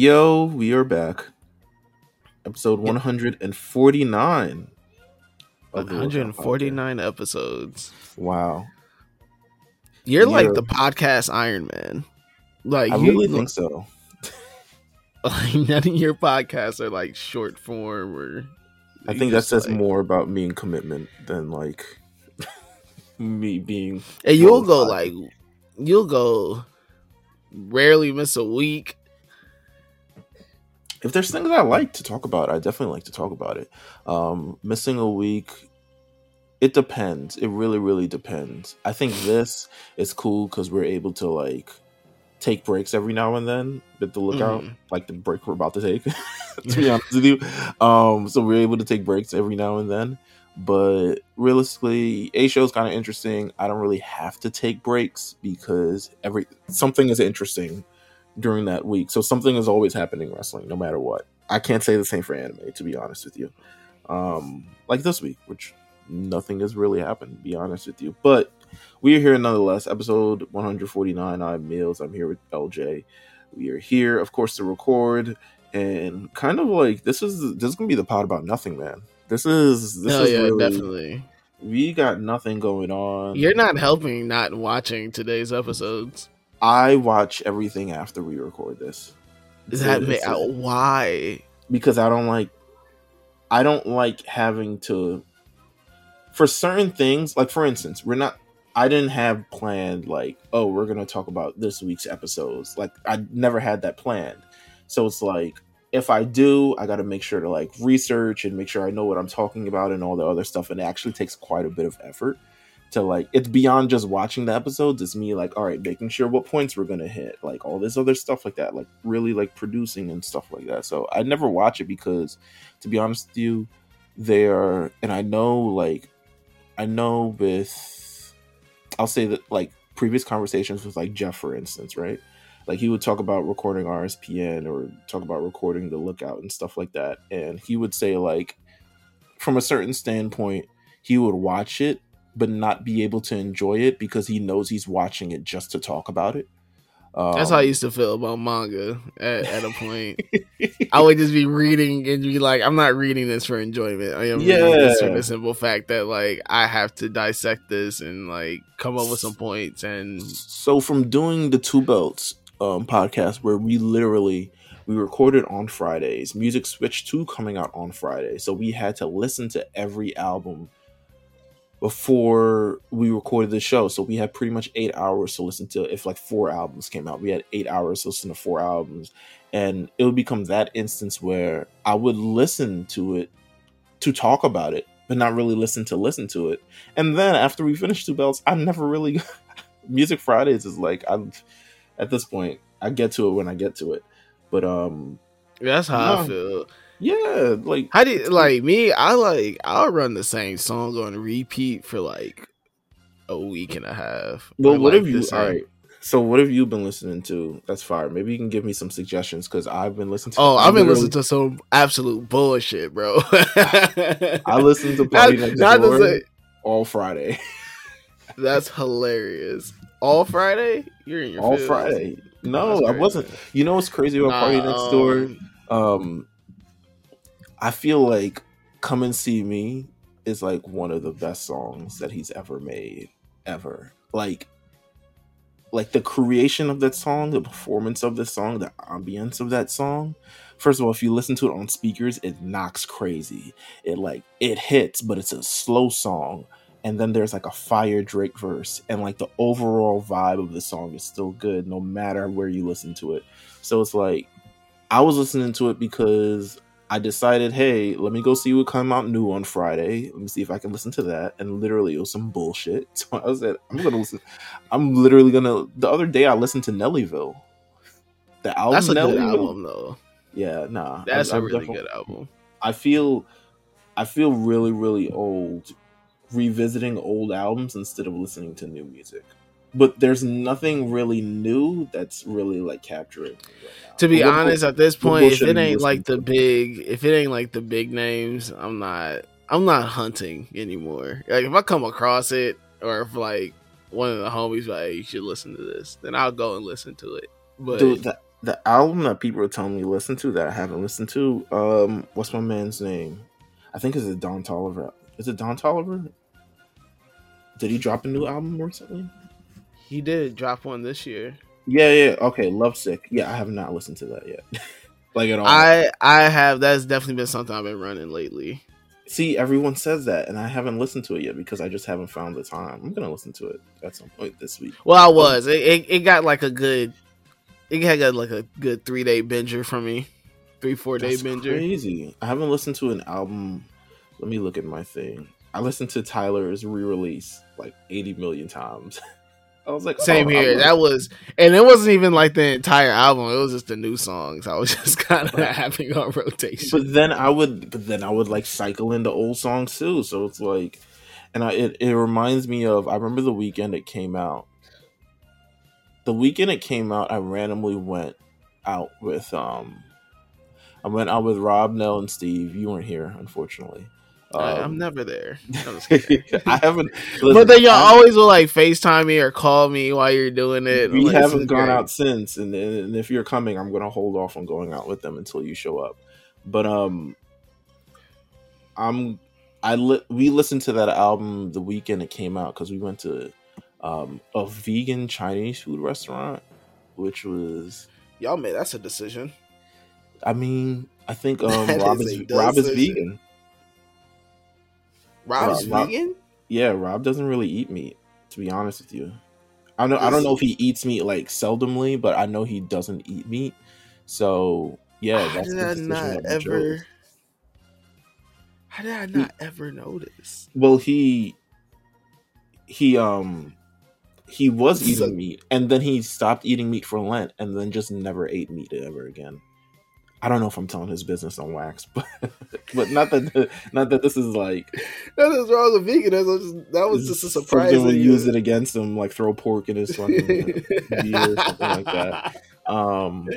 Yo, we are back. Episode 149. of the Lookout 149 episodes. Wow. You're like the podcast Iron Man. Like I you, really think so. like none of your podcasts are like short form or. I think that says like- more about me and commitment than like me being. And you'll go like, you'll go. Rarely miss a week. If there's things I like to talk about, I definitely like to talk about it. Um, missing a week, it depends. It really, really depends. I think this is cool because we're able to like take breaks every now and then at the lookout, Mhm. like the break we're about to take. to be honest with you, um, so we're able to take breaks every now and then. But realistically, a show is kind of interesting. I don't really have to take breaks because every something is interesting during that week. So something is always happening in wrestling, no matter what. I can't say the same for anime, to be honest with you. Um, like this week, which nothing has really happened, to be honest with you. But we are here nonetheless. Episode 149. I'm Meals. I'm here with LJ. We are here, of course, to record and kind of like this is this is gonna be the pod about nothing, man. This is this Hell is yeah, really, definitely. We got nothing going on. You're not helping not watching today's episodes. I watch everything after we record this. Is that ma- why? because I don't like I don't like having to for certain things, like for instance, we're not I didn't have planned like, oh, we're gonna talk about this week's episodes. Like I never had that planned. So it's like if I do, I gotta make sure to like research and make sure I know what I'm talking about and all the other stuff. And it actually takes quite a bit of effort to like it's beyond just watching the episodes. It's me like, all right, making sure what points we're gonna hit, like all this other stuff like that, like really like producing and stuff like that. So I never watch it because to be honest with you, they are and I know like I know with I'll say that like previous conversations with like Jeff, for instance, right? Like he would talk about recording RSPN or talk about recording the lookout and stuff like that. And he would say like from a certain standpoint, he would watch it but not be able to enjoy it because he knows he's watching it just to talk about it. Um, That's how I used to feel about manga at, at a point. I would just be reading and be like, I'm not reading this for enjoyment. I am reading this for Yeah. the simple fact that like I have to dissect this and like come up with some points and so from doing the two belts um, podcast where we literally we recorded on fridays music switch 2 coming out on friday so we had to listen to every album before we recorded the show. So we had pretty much eight hours to listen to if like four albums came out. We had eight hours to listen to four albums. And it would become that instance where i would listen to it to talk about it but not really listen to listen to it. And then after we finished two belts i never really music fridays is like i'm at this point i get to it when i get to it. But um that's how I feel. Yeah like How do you like me? I like I'll run the same song on repeat for like a week and a half. well what like have you same- all right so what have you been listening to that's fire maybe you can give me some suggestions because i've been listening to Oh, I've been listening to some absolute bullshit, bro. i listened to Not- Party Next not Door say- all friday That's hilarious. All Friday? You're in your all feels. friday no i wasn't you know what's crazy about Nah, party next door um, um i feel like come and see me is like one of the best songs that he's ever made ever. Like like the creation of that song the performance of the song the ambience of that song. First of all if you listen to it on speakers it knocks crazy. It like it hits but it's a slow song and then there's like a fire drake verse and like the overall vibe of the song is still good no matter where you listen to it. So it's like I was listening to it because I decided, hey, let me go see what come out new on Friday. Let me see if I can listen to that. And literally, it was some bullshit. So I said, I'm gonna listen. I'm literally gonna. The other day, I listened to Nellyville. The album. That's a good album, though. Yeah, nah. That's a a really good album. I feel, I feel really, really old revisiting old albums instead of listening to new music. But there's nothing really new that's really like capturing. right. To be honest, at this point, if it ain't like the big, if it ain't like the big names, I'm not, I'm not hunting anymore. Like if I come across it, or if like one of the homies like, hey, you should listen to this, then I'll go and listen to it. But Dude, that, the album that people are telling me to listen to that I haven't listened to. Um, what's my man's name? I think it's a Don Toliver. Is it Don Toliver? Did he drop a new album recently? He did drop one this year. Yeah, yeah. Okay, Lovesick. Yeah, I have not listened to that yet. like at all. I I have. That's definitely been something I've been running lately. See, everyone says that, and I haven't listened to it yet because I just haven't found the time. I'm gonna listen to it at some point this week. Well, I was. It, it, it got like a good. It had got like a good three day binger for me, three four day That's binger. crazy. I haven't listened to an album. Let me look at my thing. I listened to Tyler's re-release like 80 million times. I was like, Same oh, here. That was, and it wasn't even like the entire album. It was just the new songs. I was just kind of having on rotation. but then I would, but then I would like cycle into old songs too. So it's like, and I, it, it reminds me of. I remember the weekend it came out. The weekend it came out, I randomly went out with um, I went out with Rob, Nell, and Steve. You weren't here, unfortunately. Um, I'm never there. I'm. I haven't. but then y'all I- always will like FaceTime me or call me while you're doing it. we Like, haven't gone great. out since and, and if you're coming i'm gonna hold off on going out with them until you show up but um i'm i li- we listened to that album the weekend it came out because we went to um a vegan chinese food restaurant which was Y'all made that's a decision. i mean i think um rob is, rob is vegan Rob's Rob- Rob- vegan. yeah rob doesn't really eat meat to be honest with you i don't i don't know if he eats meat like seldomly but i know he doesn't eat meat so yeah How that's did not that ever? chose. How did I not ever notice? well he he um he was eating meat and then he stopped eating meat for lent and then just never ate meat ever again i don't know if i'm telling his business on wax but but not that not that this is like Nothing's wrong with veganism. That was just a surprise. something you- use it against him like throw pork in his fucking beer or something like that um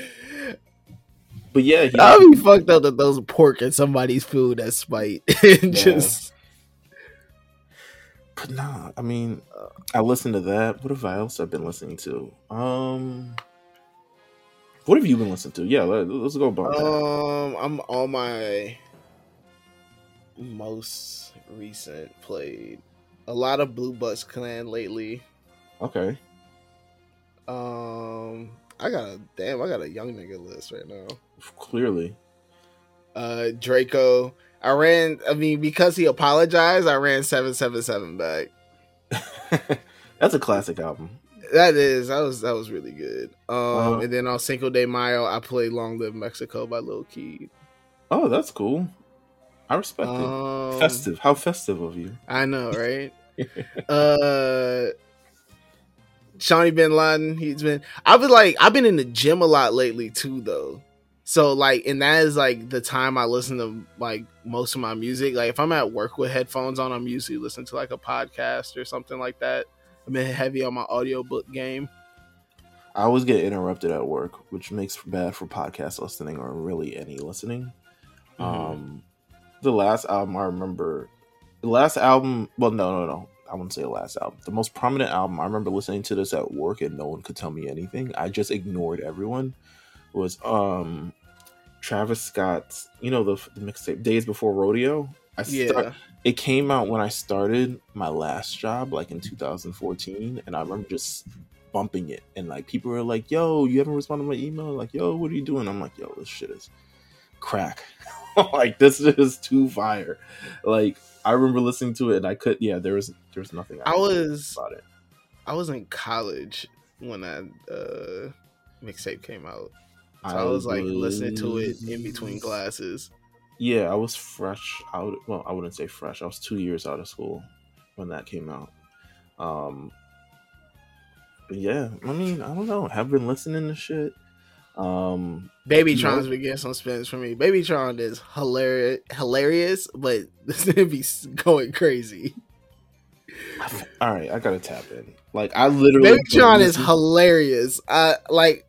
but yeah he, would be fucked up that those pork in somebody's food as spite. and just But nah, I mean, I listened to that. What have I else I've been listening to? Um, what have you been listening to? Yeah, let, us go about that. um, I'm on my most recent played. A lot of Blue Bucks Clan lately. Okay, Um, I got a damn. I got a young nigga list right now. clearly. Uh, Draco. I ran. I mean, because he apologized, I ran seven seven seven back. That's a classic album. That is that was that was really good. Um, Uh-huh. and then on Cinco de Mayo, I played "Long Live Mexico" by Lil Keed. Oh, that's cool. I respect it. Um, Festive. How festive of you. I know, right? uh, Shawnee Bin Laden. He's been. I've been like I've been in the gym a lot lately too, though. So like, and that is like the time I listen to like most of my music. Like if I'm at work with headphones on, I'm usually listening to like a podcast or something like that. I've been heavy on my audiobook game. I always get interrupted at work, which makes bad for podcast listening or really any listening. Mhm. Um, the last album I remember, the last album. Well, no, no, no. I wouldn't say the last album. The most prominent album. I remember listening to this at work, and no one could tell me anything. I just ignored everyone. Was um, Travis Scott's. You know the, the mixtape Days Before Rodeo. I Yeah, start, it came out when I started my last job, like in 2014, and I remember just bumping it, and like people were like, "Yo, you haven't responded to my email?" Like, "Yo, what are you doing?" I'm like, "Yo, this shit is crack. like, this is too fire." Like, I remember listening to it, and I could, yeah, there was there was nothing I do was about it. I was in college when that uh, mixtape came out. So I, was like listening to it in between classes. Yeah, I was fresh out. Well, I wouldn't say fresh. I was two years out of school when that came out. Um, yeah, I mean, I don't know. Have been listening to shit. Um, Baby You Tron's been getting some spins for me. Baby Tron is hilarious, hilarious, but this gonna be going crazy. all right, I gotta tap in. Like, I literally. Baby Tron is hilarious. I like.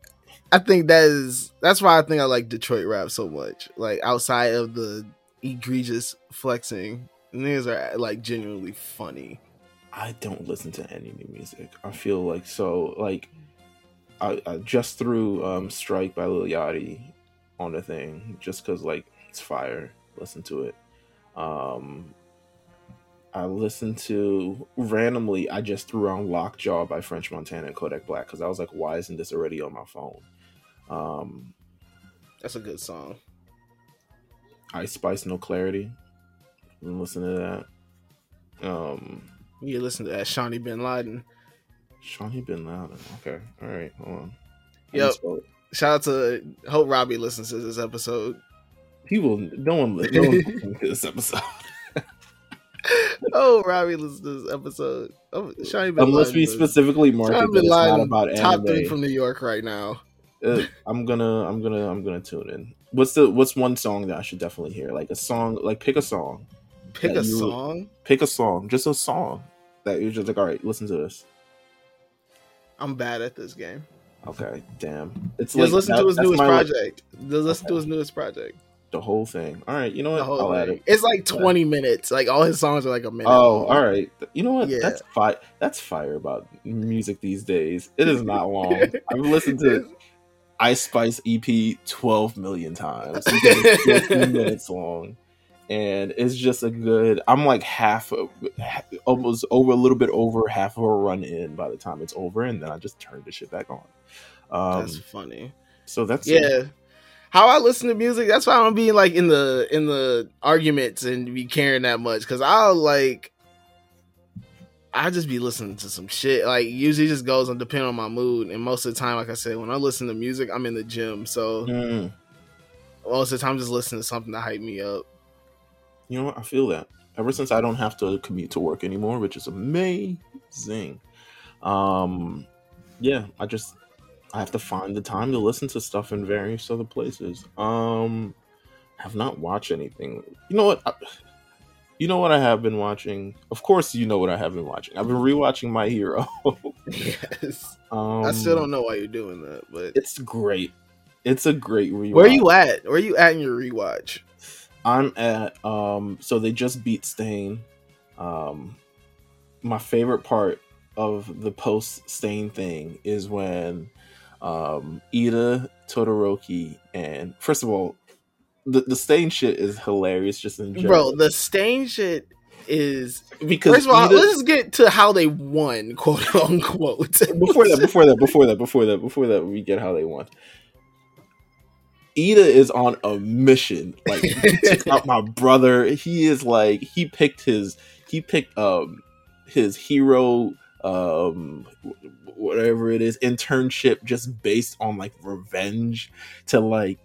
I think that is that's why I think I like Detroit rap so much. Like outside of the egregious flexing, niggas are like genuinely funny. I don't listen to any new music. I feel like so like I, I just threw um, "Strike" by Lil Yachty on the thing just because like it's fire. Listen to it. Um, I listened to randomly. I just threw on "Lockjaw" by French Montana and Kodak Black because I was like, "Why isn't this already on my phone?" Um, That's a good song. Ice Spice, No Clarity. Listen to that. Um, You listen to that Shawnee Bin Laden. Shawnee Bin Laden. Okay, all right, hold on. Yep. Shout out to hope Robbie listens to this episode. People, no one, no one listening to this episode. Oh, Robbie listens to this episode. Oh, Shawnee Bin Unless Laden we specifically mark it not about top three from New York right now. Uh, I'm gonna, I'm gonna, I'm gonna tune in. What's the, what's one song that I should definitely hear? Like a song, like pick a song, Pick a you- song. pick a song, just a song that you're just like, all right, listen to this. I'm bad at this game. Okay, damn. It's Just listen that- to his newest like, project. Just listen to his newest project. the whole thing. All right, you know what? I'll add thing. it. It's like 20 minutes. Like all his songs are like a minute. Oh, all right. You know what? Yeah. That's fire. That's fire about music these days. It is not long. I've listened to Ice Spice EP 12 million times. It's 15 minutes long. And it's just a good. I'm like half, of- almost over a little bit over half of a run in by the time it's over, and then I just turn the shit back on. Um, That's funny. so that's Yeah. How I listen to music, that's why I don't be like in the in the arguments and be caring that much. Cause I'll like I just be listening to some shit. Like usually just goes on depending on my mood. And most of the time, like I said, when I listen to music, I'm in the gym. So Mm. most of the time I'm just listening to something to hype me up. You know what? I feel that. Ever since I don't have to commute to work anymore, which is amazing. Um, yeah, I just I have to find the time to listen to stuff in various other places. Um, have not watched anything. You know what? I, you know what I have been watching. Of course, you know what I have been watching. I've been rewatching My Hero. yes. um, I still don't know why you're doing that, but It's great. It's a great rewatch. where are you at? Where are you at in your rewatch? I'm at um so they just beat Stain. Um my favorite part of the post Stain thing is when um Iida, Todoroki, and first of all, the the Stain shit is hilarious just in general. Bro, the stain shit is because First of all, Iida- let's get to how they won, quote unquote. before that, before that, before that, before that, before that, we get how they won. Iida is on a mission. Like he took out my brother. He is like he picked his he picked um his hero um whatever it is internship just based on like revenge to like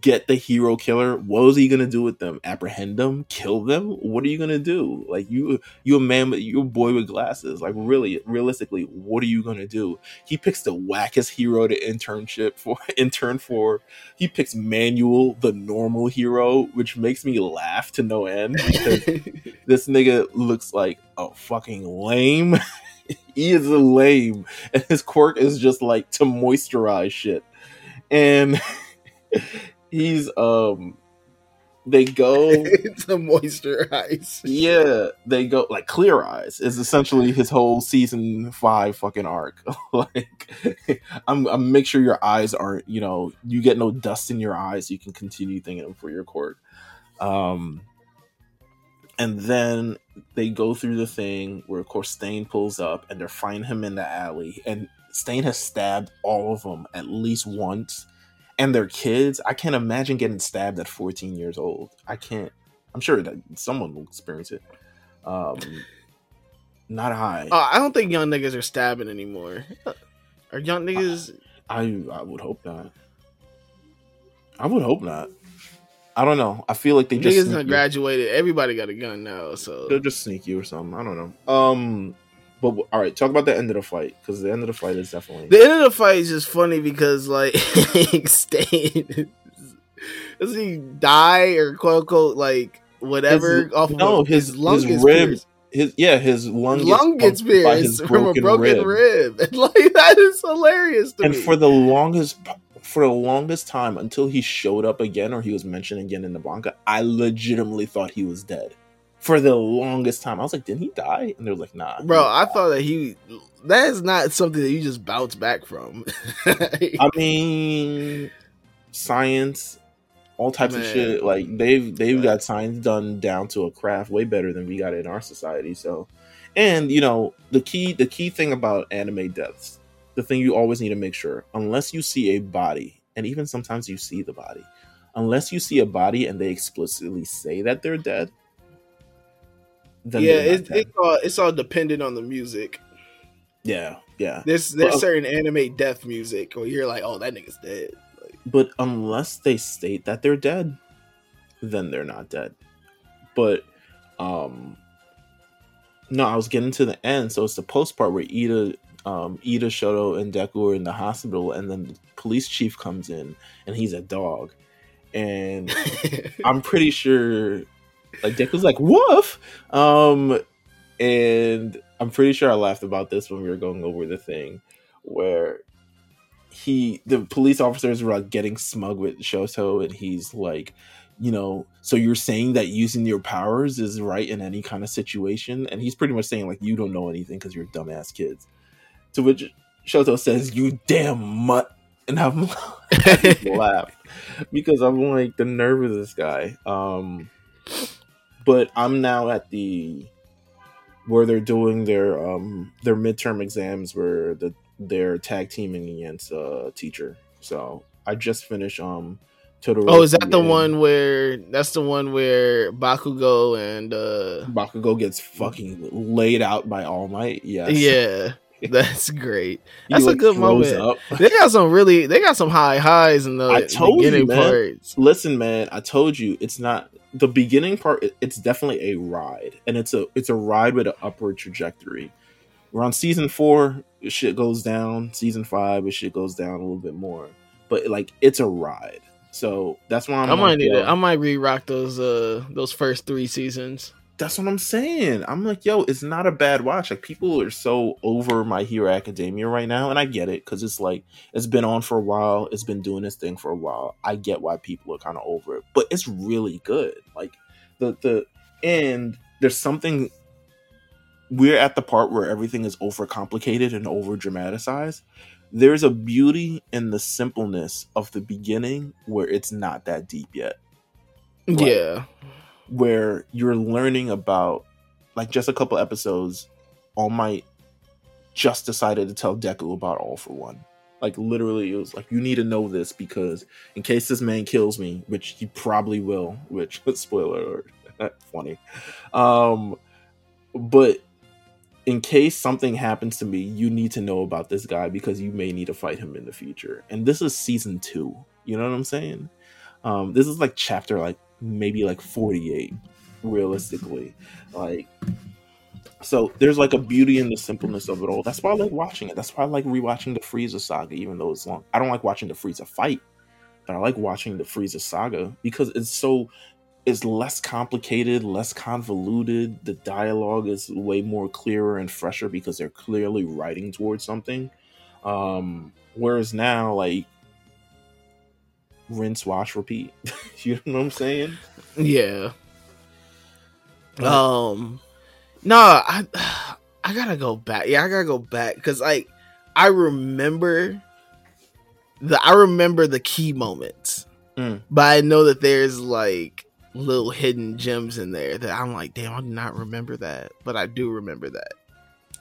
get the hero killer what was he gonna do with them? Apprehend them? Kill them? What are you gonna do? Like you you a man with you a boy with glasses. Like really realistically what are you gonna do? He picks the wackest hero to internship for intern for. He picks Manual the normal hero which makes me laugh to no end because this nigga looks like a fucking lame. He is a lame and his quirk is just like to moisturize shit. And he's um they go it's a moisturize. yeah, they go like Clear Eyes is essentially his whole season five fucking arc. like, I'm, I'm make sure your eyes aren't, you know, you get no dust in your eyes, you can continue thinking for your court. Um, and then they go through the thing where, of course, Stain pulls up and they're finding him in the alley, and Stain has stabbed all of them at least once. And their kids, I can't imagine getting stabbed at 14 years old. I can't. I'm sure that someone will experience it. Um, not I. Oh, I don't think young niggas are stabbing anymore. Are young niggas? I I would hope not. I would hope not. I don't know. I feel like they just niggas graduated. Everybody got a gun now. So They'll just sneak you or something. I don't know. Um, but all right, talk about the end of the fight because the end of the fight is definitely the end of the fight is just funny because like Stain does he die or quote unquote like whatever His- off no, of his- lung his gets rib pierced. his yeah his lung His lung gets his pierced from a broken rib. rib. And like that is hilarious to and me. for the longest for the longest time until he showed up again or he was mentioned again in the manga, I legitimately thought he was dead. For the longest time. I was like, didn't he die? And they're like, nah. Bro, I thought that he that is not something that you just bounce back from. I mean, science, all types Man. of shit. Like they've they've right. got science done down to a craft way better than we got in our society. So, and you know the key the key thing about anime deaths, the thing you always need to make sure, unless you see a body, and even sometimes you see the body, unless you see a body and they explicitly say that they're dead. Yeah, it's, it's all it's all dependent on the music. Yeah, yeah. There's there's certain anime death music where you're like, oh, that nigga's dead. Like, but unless they state that they're dead, then they're not dead. But um no, I was getting to the end, so it's the post part where Iida um Iida, Shoto, and Deku are in the hospital and then the police chief comes in and he's a dog. And I'm pretty sure like Dick was like, woof. Um and I'm pretty sure I laughed about this when we were going over the thing where he the police officers were like getting smug with Shoto and he's like, you know, so you're saying that using your powers is right in any kind of situation, and he's pretty much saying like you don't know anything because you're dumbass kids. To which Shoto says, "You damn mutt," and I'm laugh because I'm like the nerve of this guy. Um, but I'm now at the where they're doing their um their midterm exams where the they're tag teaming against a teacher. So I just finished um Totoro. Oh, is that the one where that's the one where Bakugo and uh Bakugo gets fucking laid out by All Might? Yes. Yeah. That's great. That's a good moment. Up. They got some really they got some high highs in the I told beginning you, man. parts. Listen, man, I told you it's not the beginning part it's definitely a ride and it's a it's a ride with an upward trajectory we're on season four shit goes down season five shit goes down a little bit more but like it's a ride so that's why I'm i might need it i might re-rock those uh those first three seasons that's what I'm saying. I'm like, yo, it's not a bad watch. Like people are so over My Hero Academia right now, and I get it because it's like it's been on for a while. It's been doing this thing for a while. I get why people are kind of over it, but it's really good. Like the the and there's something. We're at the part where everything is over complicated and over dramatized. There's a beauty in the simpleness of the beginning where it's not that deep yet. Like, yeah where you're learning about like just a couple episodes all might just decided to tell deku about all for one. Like literally it was like you need to know this because in case this man kills me which he probably will which spoiler alert funny. Um but in case something happens to me you need to know about this guy because you may need to fight him in the future. And this is season two. You know what i'm saying? Um this is like chapter like maybe like 48 realistically. Like so there's like a beauty in the simpleness of it all. That's why i like watching it. That's why i like rewatching the frieza saga even though it's long. I don't like watching the frieza fight but i like watching the frieza saga because it's so it's less complicated less convoluted. The dialogue is way more clearer and fresher because they're clearly writing towards something. Um whereas now like rinse, wash, repeat. you know what I'm saying? Yeah. Um, no, I I gotta go back. Yeah, I gotta go back because like I remember the I remember the key moments, mm. but I know that there's like little hidden gems in there that I'm like, damn, I do not remember that, but I do remember that.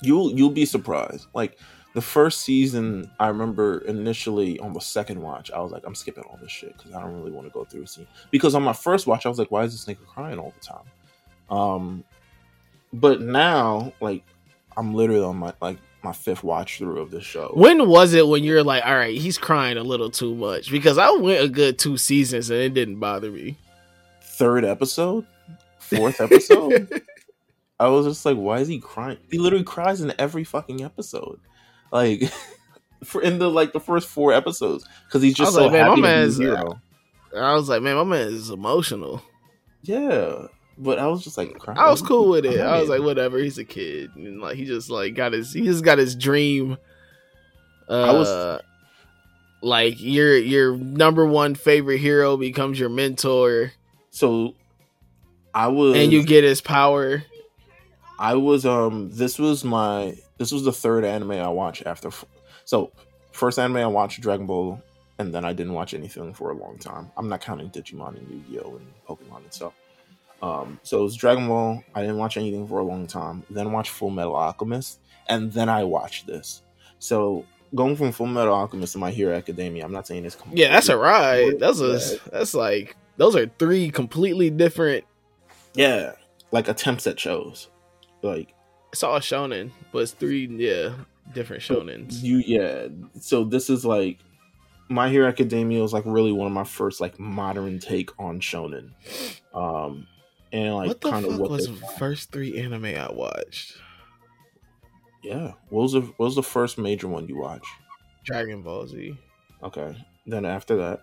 You'll you'll be surprised. Like the first season, I remember initially on the second watch, I was like, I'm skipping all this shit because I don't really want to go through a scene. Because on my first watch, I was like, why is this nigga crying all the time? Um, but now, like, I'm literally on my like my fifth watch through of the show. When was it when you're like, all right, he's crying a little too much? Because I went a good two seasons and it didn't bother me. Third episode, fourth episode. I was just like, why is he crying? He literally cries in every fucking episode like for in the like the first four episodes because he's just so like, happy man, to be hero. I was like, man, my man is emotional. Yeah, but I was just like, crying. I was cool with it. I was like, whatever. He's a kid, and like he just like got his he just got his dream. Uh, I was uh, like your your number one favorite hero becomes your mentor. So I was and you get his power. I was um this was my this was the third anime I watched after so first anime I watched Dragon Ball and then I didn't watch anything for a long time. I'm not counting Digimon and Yu-Gi-Oh and Pokemon and stuff. Um so it was Dragon Ball, I didn't watch anything for a long time. Then watched Full Metal Alchemist and then I watched this. So going from Full Metal Alchemist to My Hero Academia, I'm not saying it's yeah, that's a ride. That's a that's like those are three completely different. Yeah, like attempts at shows. Like it's all shonen, but it's three yeah different shonens. You yeah. So this is like My Hero Academia was like really one of my first like modern take on shonen. Um, and like kind of what was the first three anime I watched. Yeah. What was the what was the first major one you watched? Dragon Ball Z. Okay. Then after that.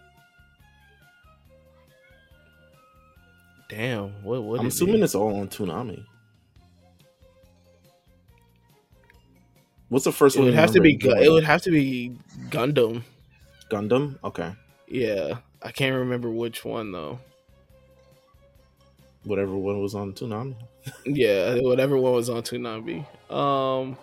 Damn. What what I'm assuming it? it's all on Toonami. What's the first it one? Would have to be it would have to be Gundam. Gundam? Okay. Yeah. I can't remember which one though. Whatever one was on Toonami. yeah, whatever one was on Toonami. Um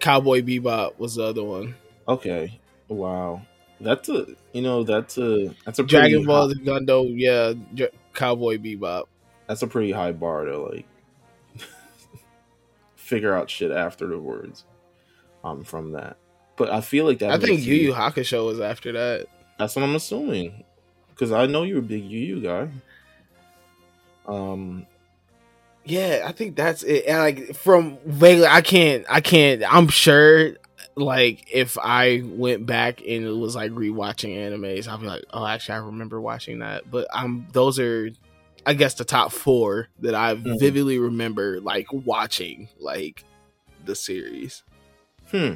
Cowboy Bebop was the other one. Okay. Wow. That's a you know that's a that's a Dragon Ball high, Gundam. Yeah, J- Cowboy Bebop. That's a pretty high bar to like figure out shit after the words. Um, from that, but I feel like that. I think Yu Yu Hakusho was after that. That's what I'm assuming, because I know you're a big Yu Yu guy. Um, yeah, I think that's it. And like from vaguely, I can't, I can't. I'm sure, like if I went back and it was like rewatching animes, I'll be like, oh, actually, I remember watching that. But I'm those are, I guess, the top four that I mm-hmm. vividly remember like watching like the series. Hmm.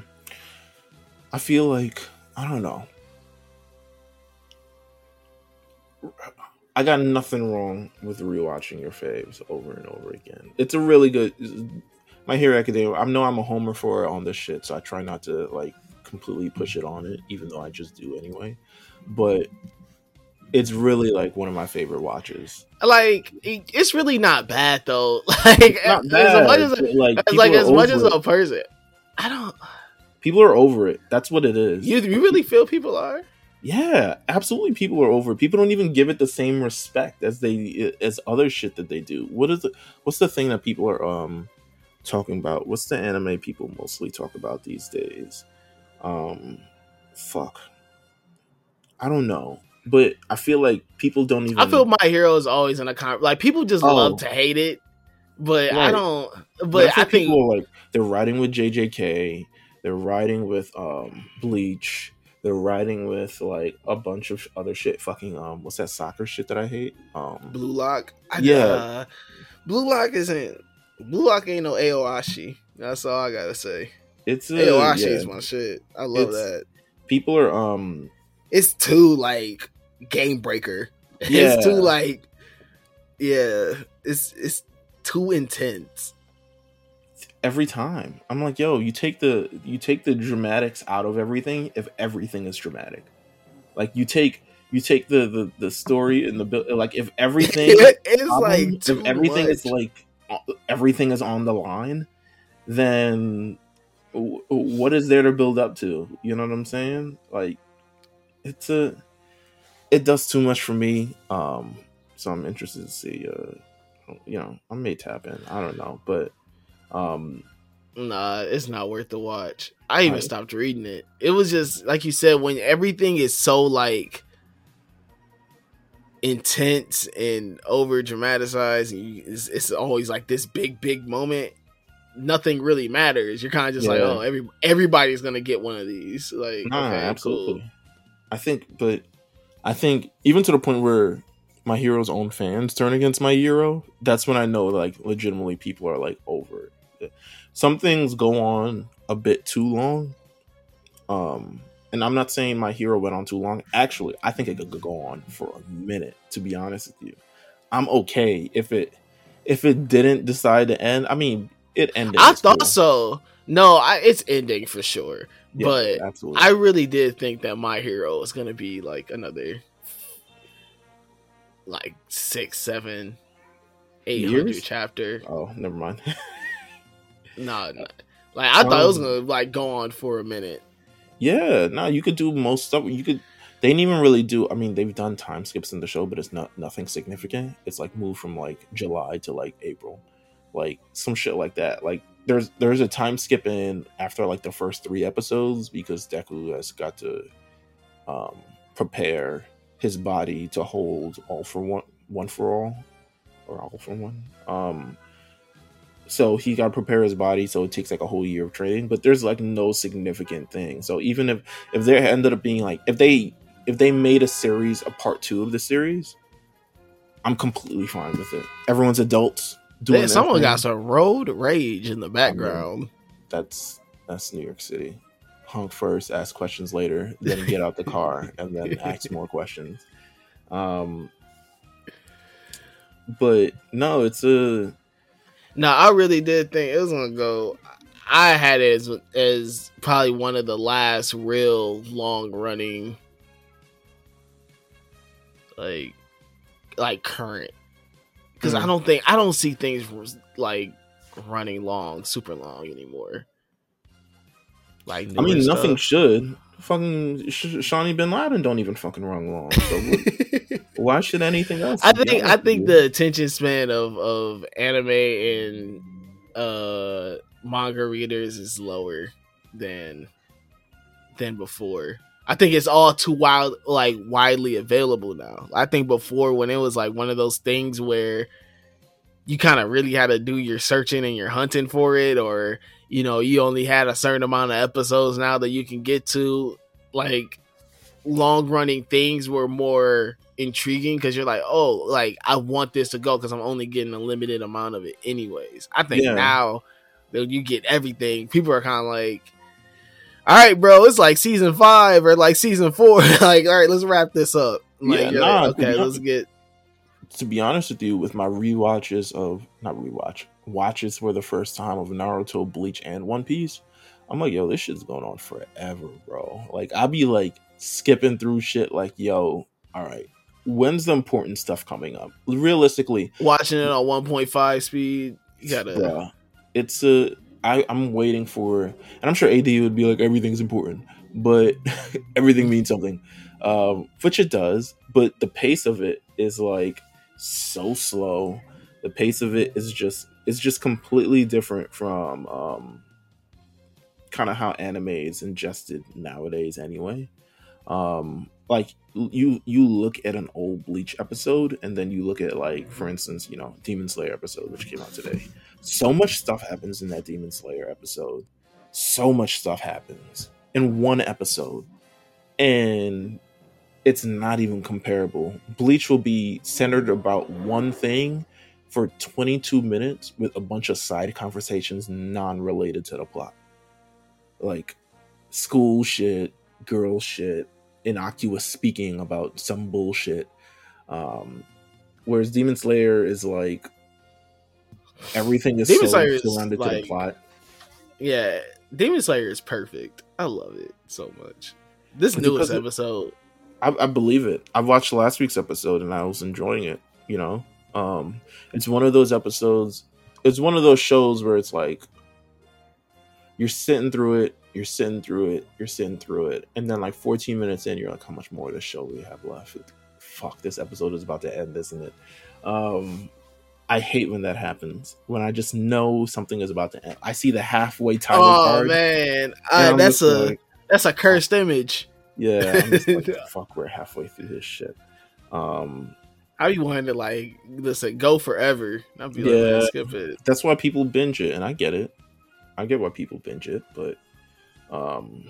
I feel like I don't know. I got nothing wrong with rewatching your faves over and over again. It's a really good My Hero Academia. I know I'm a homer for it on this shit, so I try not to like completely push it on it, even though I just do anyway. But it's really like one of my favorite watches. Like it's really not bad though. Like as much as like, as, like as much as a person, I don't. People are over it. That's what it is. You, you really feel people are? Yeah, absolutely. People are over. It. People don't even give it the same respect as they as other shit that they do. What is the what's the thing that people are um talking about? What's the anime people mostly talk about these days? Um, fuck. I don't know, but I feel like people don't even. I feel my hero is always in a con. Like people just oh. love to hate it, but right. I don't. But, but I, think people are like they're riding with JJK. They're riding with um Bleach they're riding with like a bunch of other shit. Fucking um, what's that soccer shit that I hate? Um, Blue Lock. I, yeah, uh, Blue Lock isn't. Blue Lock ain't no Aoashi. That's all I gotta say. It's uh, Aoashi yeah. is my shit. I love it's, that. People are um. It's too like game breaker. Yeah. It's too like. Yeah, it's it's too intense every time. I'm like, yo, you take the you take the dramatics out of everything if everything is dramatic. Like you take you take the the, the story and the like if everything it's um, like if everything much. is like everything is on the line, then what is there to build up to? You know what I'm saying? Like it's a it does too much for me. Um so I'm interested to see uh you know, I may tap in. I don't know, but um, nah, it's not worth the watch. I even stopped reading it. It was just like you said when everything is so like intense and over dramatized and it's, it's, always like this big big moment nothing really matters you're kind of just yeah. like oh every everybody's gonna get one of these like nah, okay, absolutely cool. i think but i think even to the point where my hero's own fans turn against my hero that's when i know like legitimately people are like over it some things go on a bit too long. Um, and I'm not saying my hero went on too long. Actually, I think it could go on for a minute. To be honest with you, I'm okay if it if it didn't decide to end. I mean, it ended. I thought cool. so. No, I, it's ending for sure. Yeah, but absolutely. I really did think that my hero was gonna be like another like six, seven, eight hundred chapter. Oh, never mind. no, no, like I thought um, it was gonna like go on for a minute. Yeah, no, you could do most stuff. You could. They didn't even really do. I mean, they've done time skips in the show, but it's not nothing significant. It's like moved from like July to like April, like some shit like that. Like there's there's a time skip in after like the first three episodes because Deku has got to um, prepare his body to hold all for one, one for all, or all for one. Um, so he got to prepare his body so it takes like a whole year of training but there's like no significant thing so even if if there ended up being like if they if they made a series a part two of the series i'm completely fine with it everyone's adults doing Man, someone got some road rage in the background I mean, that's that's new york city honk first ask questions later then get out the car and then ask more questions um but no it's a no, I really did think it was gonna go. I had it as as probably one of the last real long running, like, like current. Because mm. I don't think I don't see things like running long, super long anymore. Like, I mean, stuff. nothing should fucking Shawnee Bin Laden don't even fucking run long. So why should anything else? I think I think the attention span of of anime and uh manga readers is lower than than before. I think it's all too wild like widely available now. I think before when it was like one of those things where you kind of really had to do your searching and your hunting for it or you know, you only had a certain amount of episodes now that you can get to. Like long running things were more intriguing because you're like, oh, like I want this to go because I'm only getting a limited amount of it anyways. I think yeah. now that you get everything, people are kind of like, all right, bro, it's like season five or like season four. like, all right, let's wrap this up. Like, yeah, nah, okay, let's get. To be honest with you, with my re-watches of not rewatch watches for the first time of Naruto, Bleach, and One Piece, I'm like, yo, this shit's going on forever, bro. Like, I'll be like skipping through shit, like, yo, all right, when's the important stuff coming up? Realistically, watching it on 1.5 speed, you gotta. Bruh, it's a. I, I'm waiting for, and I'm sure AD would be like, everything's important, but everything means something, um, which it does. But the pace of it is like so slow. The pace of it is just it's just completely different from um, kind of how anime is ingested nowadays anyway um, like you you look at an old bleach episode and then you look at like for instance you know demon slayer episode which came out today so much stuff happens in that demon slayer episode. So much stuff happens in one episode. And it's not even comparable. Bleach will be centered about one thing for 22 minutes with a bunch of side conversations non-related to the plot. Like school shit girl shit innocuous speaking about some bullshit. Um whereas demon slayer is like everything is demon so slayer surrounded like, to the plot yeah demon slayer is perfect i love it so much this it's newest episode I, I believe it i watched last week's episode and i was enjoying it you know um, it's one of those episodes. It's one of those shows where it's like you're sitting through it, you're sitting through it, you're sitting through it, and then like 14 minutes in, you're like, how much more of this show we have left? Fuck, this episode is about to end, isn't it? Um, I hate when that happens. When I just know something is about to end. I see the halfway title oh, card. man, uh, that's a like, that's a cursed image. Yeah, I'm just like, fuck, we're halfway through this shit. Um, I be wanting to like listen go forever. I'd be yeah, like, skip it. That's why people binge it, and I get it. I get why people binge it, but um,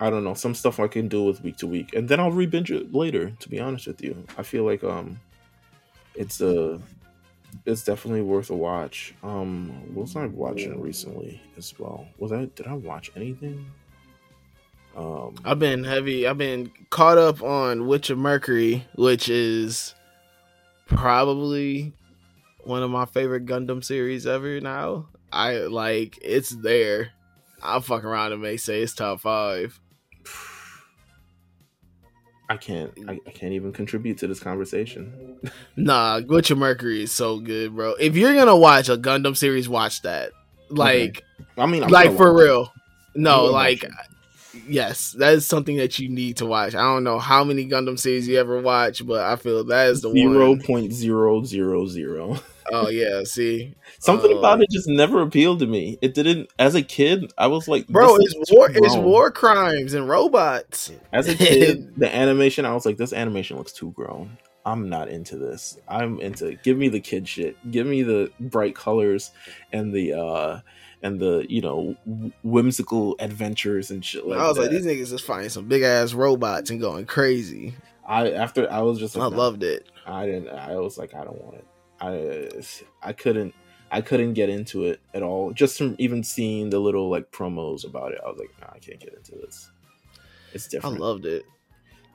I don't know. Some stuff I can do with week to week, and then I'll re-binge it later. To be honest with you, I feel like um, it's a, it's definitely worth a watch. Um, what was I watching recently as well? Was I did I watch anything? Um, I've been heavy. I've been caught up on Witch of Mercury, which is probably one of my favorite Gundam series ever. Now I like it's there. I'll fuck around and may say it's top five. I can't. I, I, can't even contribute to this conversation. nah, Butcher Mercury is so good, bro. If you're gonna watch a Gundam series, watch that. Like, okay. I mean, I'm like for real. No, like, yes, that is something that you need to watch. I don't know how many Gundam series you ever watch, but I feel that is the zero point zero zero zero. Oh yeah, see, something uh, about it just never appealed to me. It didn't. As a kid, I was like, "Bro, it's war, it's war crimes and robots." As a kid, the animation, I was like, "This animation looks too grown." I'm not into this. I'm into give me the kid shit. Give me the bright colors and the uh and the you know whimsical adventures and shit like I was that. like these niggas just finding some big ass robots and going crazy. I after I was just like, I loved it. I didn't I was like I don't want it. I I couldn't I couldn't get into it at all. Just from even seeing the little like promos about it, I was like, nah, I can't get into this. It's different. I loved it.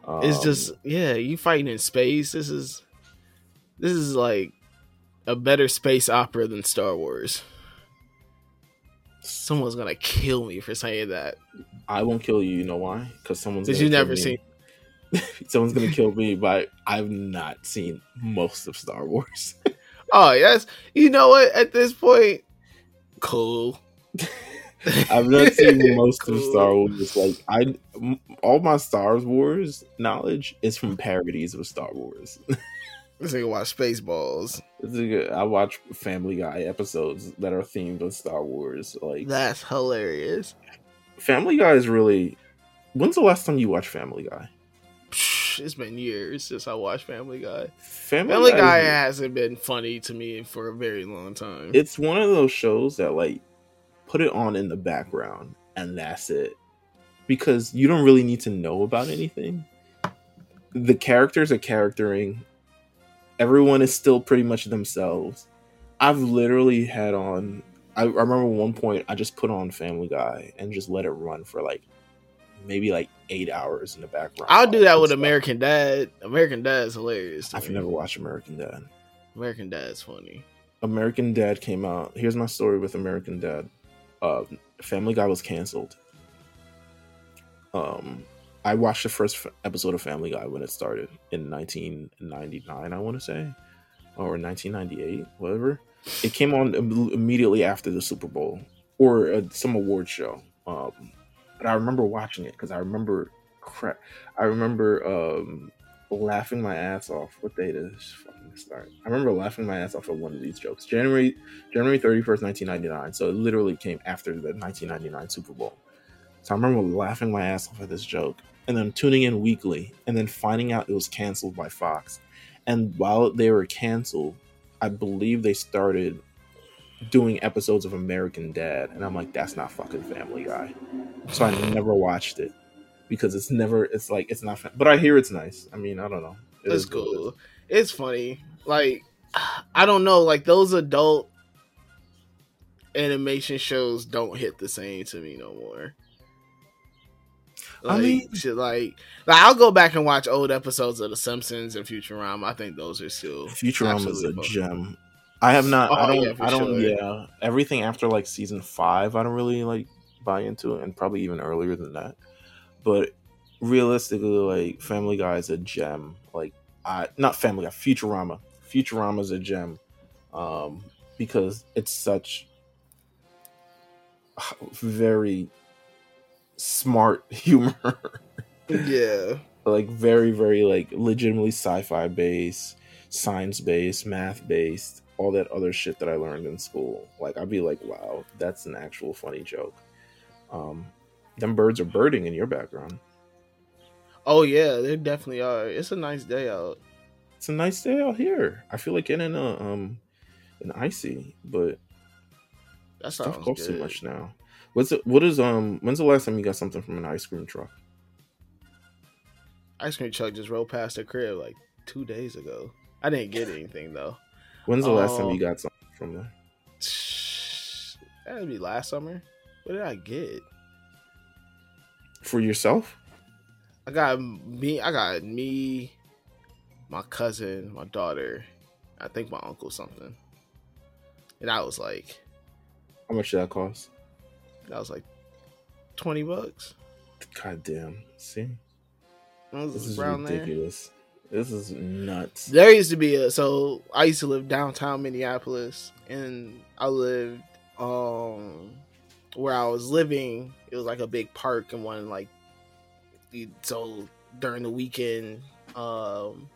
Um, it's just yeah, you fighting in space. This is this is like a better space opera than Star Wars. Someone's gonna kill me for saying that. I won't kill you. You know why? Because someone's. Did you never seen? someone's gonna kill me, but I've not seen most of Star Wars. oh yes, you know what? At this point, cool. I've not seen most cool. of Star Wars. Like I, all my Star Wars knowledge is from parodies of Star Wars. This nigga watch Spaceballs. I watch Family Guy episodes that are themed with Star Wars. Like that's hilarious. Family Guy is really. When's the last time you watched Family Guy? It's been years since I watched Family Guy. Family, Family Guy, Guy hasn't been funny to me for a very long time. It's one of those shows that like put it on in the background and that's it. Because you don't really need to know about anything. The characters are charactering everyone is still pretty much themselves. I've literally had on. I, I remember one point I just put on Family Guy and just let it run for like maybe like eight hours in the background. I'll do that with. American Dad. American Dad is hilarious. I've me. never watched American Dad. American Dad's funny. American Dad came out. Here's my story with American Dad. Uh, Family Guy was canceled. Um, I watched the first episode of Family Guy when it started in 1999, I want to say, or 1998, whatever. It came on immediately after the Super Bowl or uh, some award show. Um, but I remember watching it because I remember crap. I remember um, laughing my ass off. What day this fucking start? I remember laughing my ass off at one of these jokes. January January 31st, 1999. So it literally came after the 1999 Super Bowl. So I remember laughing my ass off at this joke and then tuning in weekly and then finding out it was canceled by Fox. And while they were canceled, I believe they started doing episodes of American Dad. And I'm like, that's not fucking Family Guy. So I never watched it because it's never, it's like, it's not, but I hear it's nice. I mean, I don't know. It it's cool. It's funny. Like, I don't know. Like, those adult animation shows don't hit the same to me no more. Like, I mean, shit, like, like I'll go back and watch old episodes of The Simpsons and Futurama. I think those are still Futurama is a gem. I have not. Oh, I don't. Yeah, I don't. Sure. Yeah, everything after like season five, I don't really like buy into it, and probably even earlier than that. But realistically, like Family Guy is a gem. Like, I not Family Guy, Futurama. Futurama is a gem um, because it's such very smart humor. yeah. Like very, very like legitimately sci-fi based, science based, math based, all that other shit that I learned in school. Like I'd be like, wow, that's an actual funny joke. Um them birds are birding in your background. Oh yeah, they definitely are. It's a nice day out. It's a nice day out here. I feel like getting a um an icy, but that stuff costs too much now. What's it? What is um? When's the last time you got something from an ice cream truck? Ice cream truck just rolled past the crib like two days ago. I didn't get anything though. When's the um, last time you um, got something from there? That'd be last summer. What did I get? For yourself? I got me. I got me, my cousin, my daughter. I think my uncle something. And I was like, "How much did that cost?" That was like twenty bucks. God damn. See? This is ridiculous. There. This is nuts. There used to be a so I used to live downtown Minneapolis, and I lived um where I was living. It was like a big park and one like so during the weekend, um,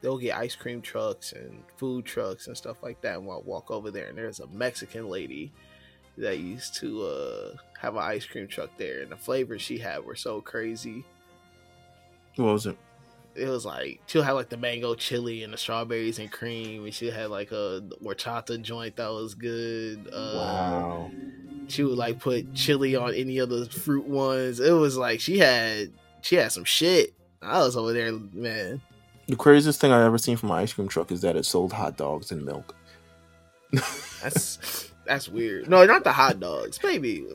they'll get ice cream trucks and food trucks and stuff like that. And I'll walk over there, and there's a Mexican lady that used to uh, have an ice cream truck there, and the flavors she had were so crazy. What was it? It was like she'll have like the mango chili and the strawberries and cream, and she had like a horchata joint that was good. Uh, wow. She would like put chili on any of the fruit ones. It was like she had she had some shit. I was over there, man. The craziest thing I've ever seen from an ice cream truck is that it sold hot dogs and milk. that's that's weird. No, not the hot dogs, baby.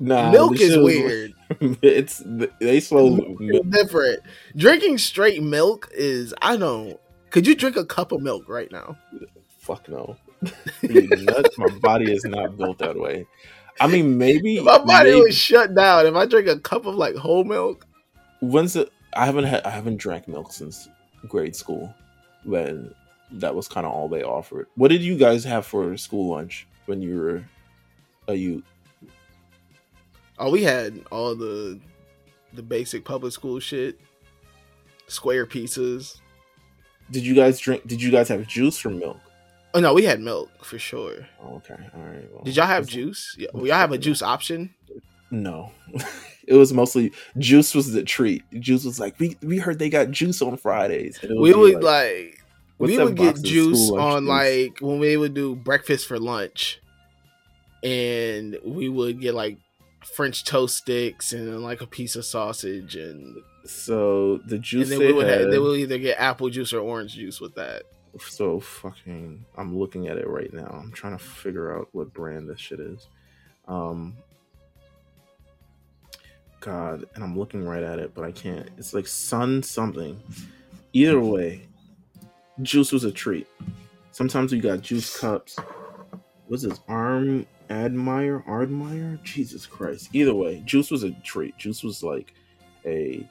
Nah, milk is weird. it's they milk. different. Drinking straight milk is I don't. Could you drink a cup of milk right now? Fuck no. My body is not built that way. I mean, maybe my body maybe, was shut down if I drink a cup of like whole milk. When's it? I haven't had. I haven't drank milk since grade school, when that was kind of all they offered. What did you guys have for school lunch when you were a youth? Oh, we had all the the basic public school shit, square pizzas. Did you guys drink? Did you guys have juice or milk? Oh no, we had milk for sure. Oh, okay, all right. Well, Did y'all have juice? Yeah, y'all have a juice option? No, it was mostly juice was the treat. Juice was like we we heard they got juice on Fridays. We would like, like we would get juice on juice? like when we would do breakfast for lunch, and we would get like French toast sticks and like a piece of sausage and so the juice. And then we would had, have, they will either get apple juice or orange juice with that so fucking I'm looking at it right now. I'm trying to figure out what brand this shit is. Um God, and I'm looking right at it, but I can't. It's like Sun something. Either way, juice was a treat. Sometimes we got juice cups. What's this? Arm Admire? Ardmire? Jesus Christ. Either way, juice was a treat. Juice was like a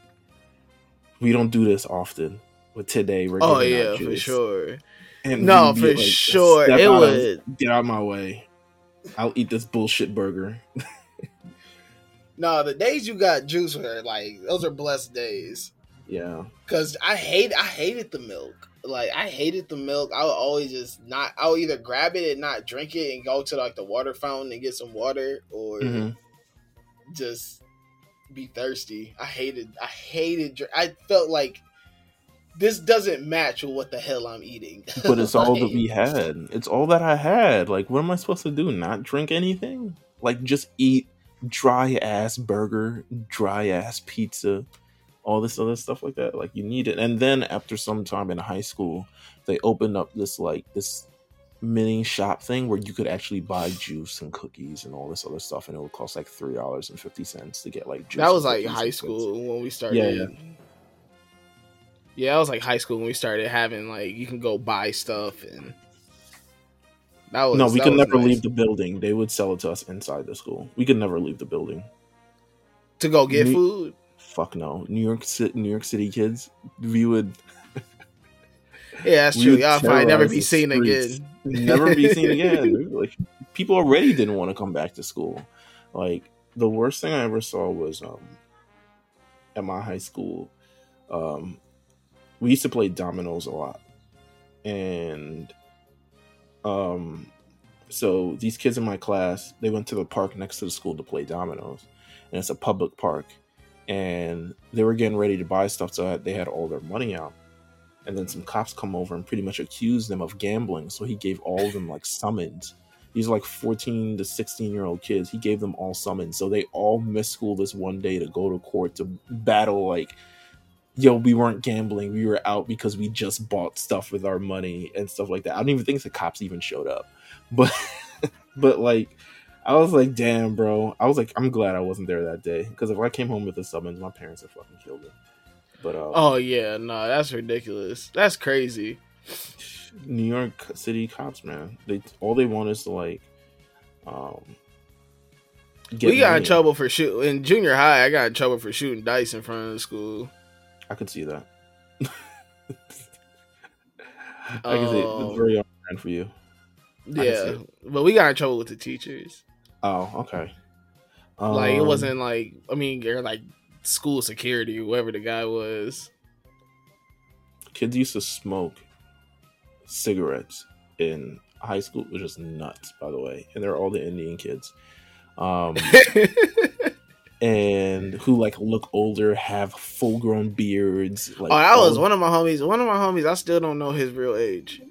we don't do this often but today we're oh yeah for sure and no for like, sure it would get out of my way i'll eat this bullshit burger no the days you got juice were like those are blessed days yeah because i hate i hated the milk like i hated the milk i would always just not i would either grab it and not drink it and go to like the water fountain and get some water or mm-hmm. just be thirsty i hated i hated i felt like this doesn't match with what the hell I'm eating. but it's all that we had. It's all that I had. Like, what am I supposed to do? Not drink anything? Like, just eat dry ass burger, dry ass pizza, all this other stuff like that. Like, you need it. And then after some time in high school, they opened up this like this mini shop thing where you could actually buy juice and cookies and all this other stuff, and it would cost like three dollars and fifty cents to get like juice. That was like high school when we started. Yeah, yeah. Yeah, I was like high school when we started having like you can go buy stuff and that was No, we could never nice. leave the building. They would sell it to us inside the school. We could never leave the building. To go get New, food? Fuck no. New York City New York City kids, we would Yeah, that's true. Y'all probably never be seen again. never be seen again. like people already didn't want to come back to school. Like the worst thing I ever saw was um at my high school. Um, we used to play dominoes a lot and um so these kids in my class they went to the park next to the school to play dominoes and it's a public park and they were getting ready to buy stuff so they had all their money out and then some cops come over and pretty much accuse them of gambling so he gave all of them like summons these like 14 to 16 year old kids he gave them all summons so they all missed school this one day to go to court to battle like yo, we weren't gambling. We were out because we just bought stuff with our money and stuff like that. I don't even think the cops even showed up. But but like I was like, damn, bro. I was like, I'm glad I wasn't there that day. Because if I came home with a summons, my parents would fucking killed me. But um, Oh yeah, no, that's ridiculous. That's crazy. New York City cops, man. They all they want is to like um we got in trouble for shooting in junior high. I got in trouble for shooting dice in front of the school. I could see that. I can see it. it's very on for you. Yeah, but we got in trouble with the teachers. Oh, okay. like it Um, wasn't like I mean, they're like school security, whoever the guy was. kids used to smoke cigarettes in high school, which is nuts, by the way. And they're all the Indian kids. Um, and who like look older, have full grown beards. Like oh, that was all- one of my homies. One of my homies. I still don't know his real age.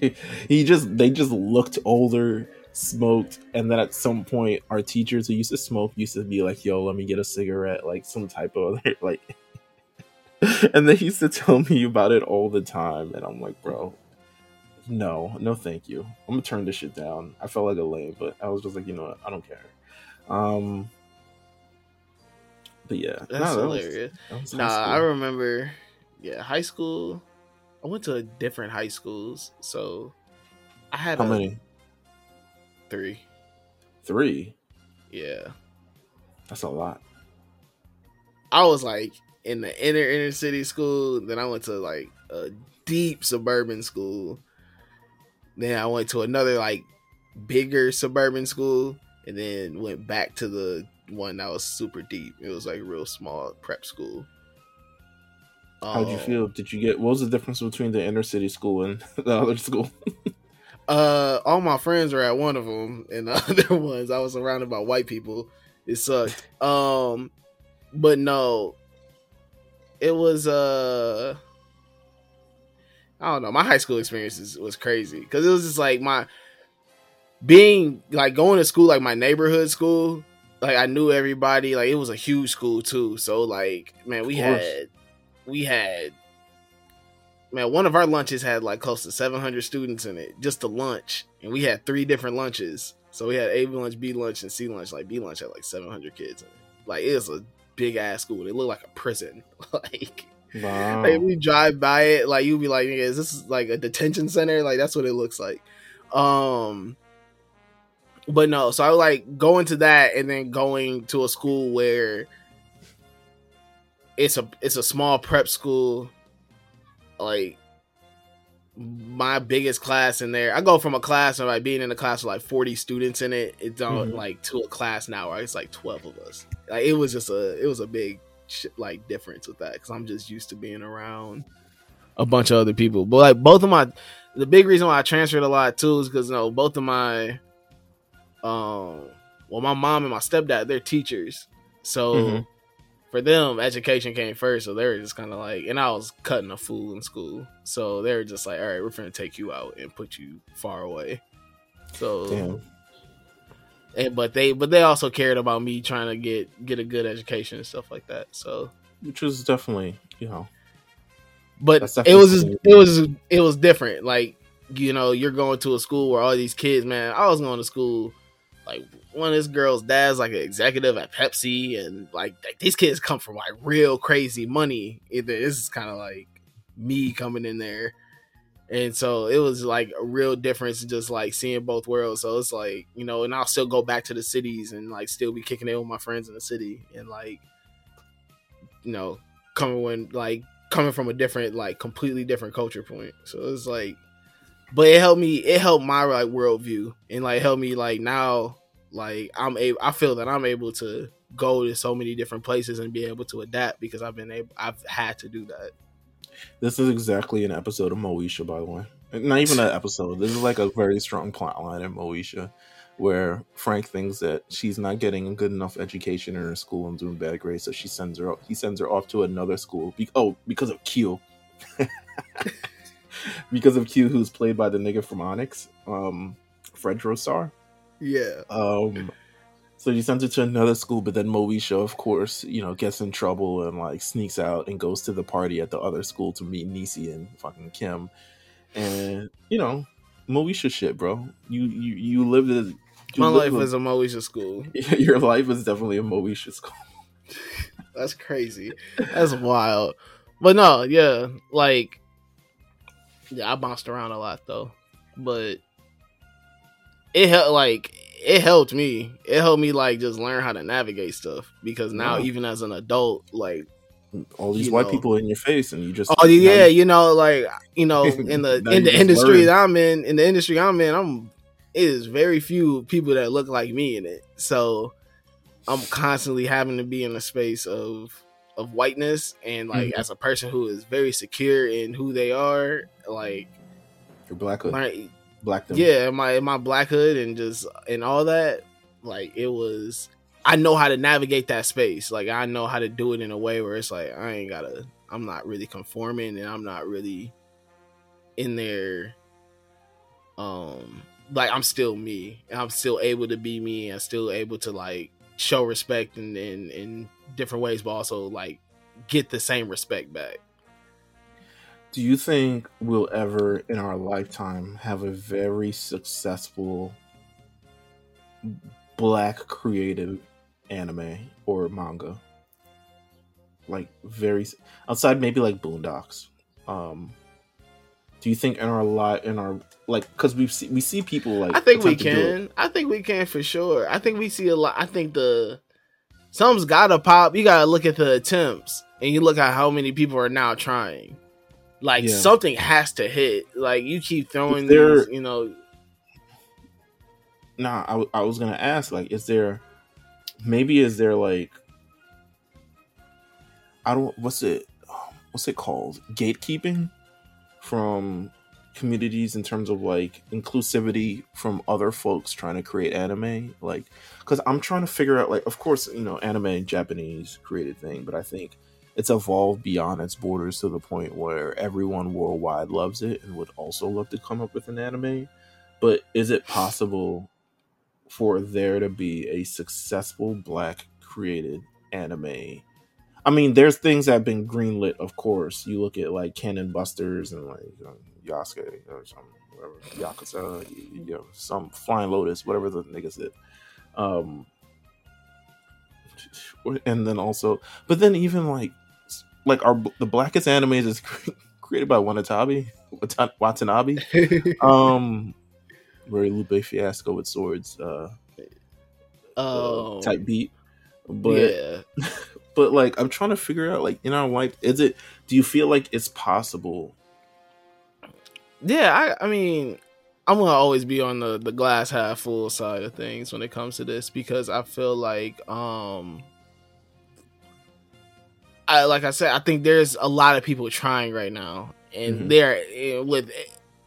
he just they just looked older, smoked, and then at some point our teachers who used to smoke used to be like, "Yo, let me get a cigarette," like some type of other like. and they used to tell me about it all the time, and I'm like, bro, no, no, thank you. I'm gonna turn this shit down. I felt like a lame, but I was just like, you know what, I don't care. Um, but yeah, That's that was- hilarious. that was Nah, I remember. Yeah, high school. I went to different high schools, so I had How a many? Three. Three. Yeah, That's a lot. I was like in the inner inner city school. Then I went to like a deep suburban school. Then I went to another like bigger suburban school, and then went back to the one that was super deep. It was like real small prep school. How'd you Um, feel? Did you get what was the difference between the inner city school and the other school? Uh, all my friends were at one of them, and the other ones I was surrounded by white people. It sucked. Um, but no, it was uh, I don't know. My high school experiences was crazy because it was just like my being like going to school, like my neighborhood school. Like I knew everybody. Like it was a huge school too. So like, man, we had we had man, one of our lunches had like close to 700 students in it, just the lunch. And we had three different lunches. So we had A lunch, B lunch, and C lunch. Like B lunch had like 700 kids in it. Like it was a big ass school. It looked like a prison. like, Wow. like we drive by it, like you'd be like, "Nigga, is this like a detention center? Like that's what it looks like. Um but no, so I like going to that and then going to a school where it's a it's a small prep school. Like my biggest class in there, I go from a class of like being in a class with like forty students in it, it's on Mhm. like to a class now where it's like twelve of us. Like it was just a it was a big like difference with that because I'm just used to being around a bunch of other people. But like both of my, the big reason why I transferred a lot too is because you know both of my, um, well, my mom and my stepdad they're teachers, so Mhm. For them education came first. So they were just kind of like, and I was cutting a fool in school, so they were just like, all right, we're gonna take you out and put you far away. So Damn. and but they but they also cared about me trying to get get a good education and stuff like that. So Which was definitely, you know, but it was definitely it was it was different. Like you know, you're going to a school where all these kids, man. I was going to school like one of this girl's dad's like an executive at Pepsi, and like, like these kids come from like real crazy money. This is kind of like me coming in there, and so it was like a real difference, just like seeing both worlds. So it's like you know, and I'll still go back to the cities and like still be kicking it with my friends in the city, and like you know, coming when like coming from a different like completely different culture point. So it's like but it helped me it helped my like worldview and like helped me like now like I'm able I feel that I'm able to go to so many different places and be able to adapt because I've been able I've had to do that. this is exactly an episode of Moesha, by the way. Not even an episode. This is like a very strong plot line in Moesha, where Frank thinks that she's not getting a good enough education in her school and doing bad grades, so she sends her. He sends her off to another school. Be- oh, because of Q. because of Q, who's played by the nigga from Onyx, um, Fredro Starr. Yeah. Um, so she sends her to another school, but then Moesha, of course, you know, gets in trouble and like sneaks out and goes to the party at the other school to meet Niecy and fucking Kim. And you know, Moesha shit, bro. You you you lived a you My life a- was a Moesha school. your life is definitely a Moesha school. That's crazy. That's wild. But no, yeah, like yeah, I bounced around a lot though. But it helped like it helped me. It helped me like just learn how to navigate stuff because now Yeah. even as an adult, like all these white know. people in your face, and you just Oh yeah, you- you know, like you know, in the in the industry learn. that I'm in, in the industry I'm in, I'm it is very few people that look like me in it. So I'm constantly having to be in a space of of whiteness and like Mhm. as a person who is very secure in who they are, like your black hood, my black them. yeah, my my blackhood and just and all that, like it was I know how to navigate that space. Like I know how to do it in a way where it's like I ain't gotta I'm not really conforming and I'm not really in there um like I'm still me. And I'm still able to be me and still able to like show respect and and in different ways but also like get the same respect back. Do you think we'll ever in our lifetime have a very successful black creative anime or manga? Like very outside maybe like Boondocks. Um do you think in our lot in our like cuz we see we see people like I think we attempt to do it. can. I think we can for sure. I think we see a lot. I think the something's gotta pop. You gotta look at the attempts and you look at how many people are now trying. Like Yeah. something has to hit. Like you keep throwing there- these, you know. Nah, I, w- I was gonna ask, like, is there maybe is there like I don't what's it what's it called gatekeeping from communities in terms of like inclusivity from other folks trying to create anime like because i'm trying to figure out like of course you know anime japanese created thing but i think it's evolved beyond its borders to the point where everyone worldwide loves it and would also love to come up with an anime. But is it possible for there to be a successful black created anime I mean, there's things that have been greenlit, of course. You look at like Cannon Busters and like um, Yasuke or some whatever Yakuza, you, you know, some Flying Lotus, whatever the niggas did. Um, and then also, but then even like like our the blackest animes is created by Wanatabe Wata- Watanabe. Um, very Lupe Fiasco with swords, uh, um, type beat. But yeah. but like I'm trying to figure out like in our life, is it? Do you feel like it's possible? Yeah, I I mean I'm gonna always be on the, the glass half full side of things when it comes to this because I feel like um I like I said, I think there's a lot of people trying right now. And Mhm. they're eh, with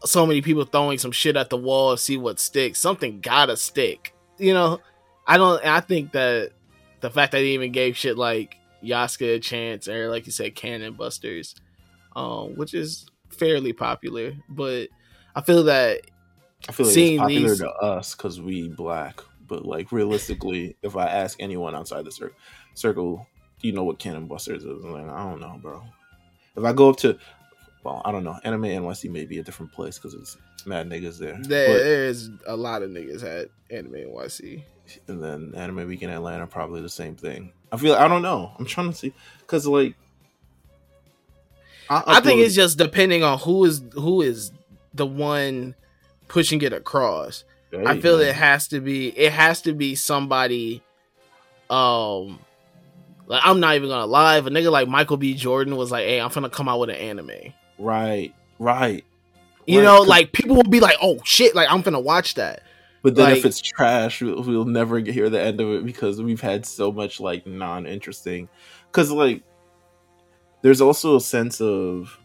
so many people throwing some shit at the wall, to see what sticks. Something gotta stick. You know? I don't I think that the fact that they even gave shit like Yasuke a chance or like you said, Cannon Busters, um, which is fairly popular, but I feel that I feel like Seeing it's popular these- to us because we black, but like realistically, if I ask anyone outside the cir- circle, do you know what Cannon Busters is? Like, I don't know, bro. If I go up to, well, I don't know, Anime NYC may be a different place because it's mad niggas there. there, there's a lot of niggas at Anime NYC. And then Anime Week in Atlanta, probably the same thing. I feel, I don't know. I'm trying to see because like, I think it's just depending on who is who is the one pushing it across. I feel it has to be it has to be somebody um like I'm not even gonna lie, if a nigga like Michael B. Jordan was like, hey, I'm gonna come out with an anime. right, right. You Right, know, like people will be like, "Oh shit!" Like I'm gonna watch that. But then if it's trash, we'll, we'll never hear the end of it because we've had so much like non-interesting. Because like, there's also a sense of,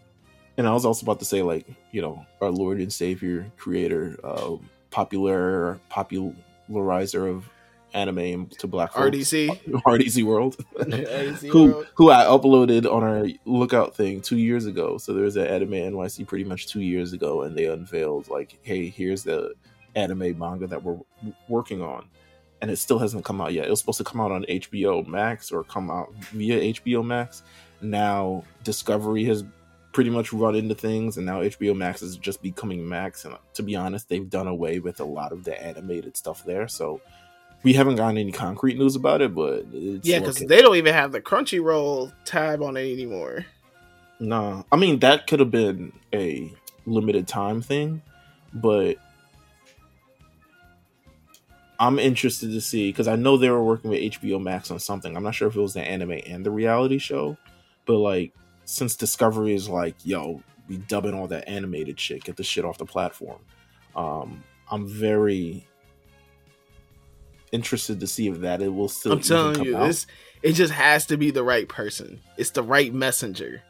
and I was also about to say like, you know, our Lord and Savior, Creator, uh, popular popularizer of anime to Black folks, RDC, RDC World, RDC who World. who I uploaded on our lookout thing two years ago. So there was an anime NYC pretty much two years ago, and they unveiled like, hey, here's the anime manga that we're working on, and it still hasn't come out yet. It was supposed to come out on HBO Max or come out via HBO Max. Now Discovery has pretty much run into things, and now HBO Max is just becoming Max. And uh, to be honest, they've done away with a lot of the animated stuff there. So we haven't gotten any concrete news about it, but it's Yeah, because they don't even have the Crunchyroll tab on it anymore. No, I mean that could have been a limited time thing, but I'm interested to see because I know they were working with HBO Max on something. I'm not sure if it was the anime and the reality show, but like since Discovery is like, yo, we dubbing all that animated shit, get the shit off the platform. Um, I'm very interested to see if that it will still. I'm telling you, this it just has to be the right person. It's the right messenger.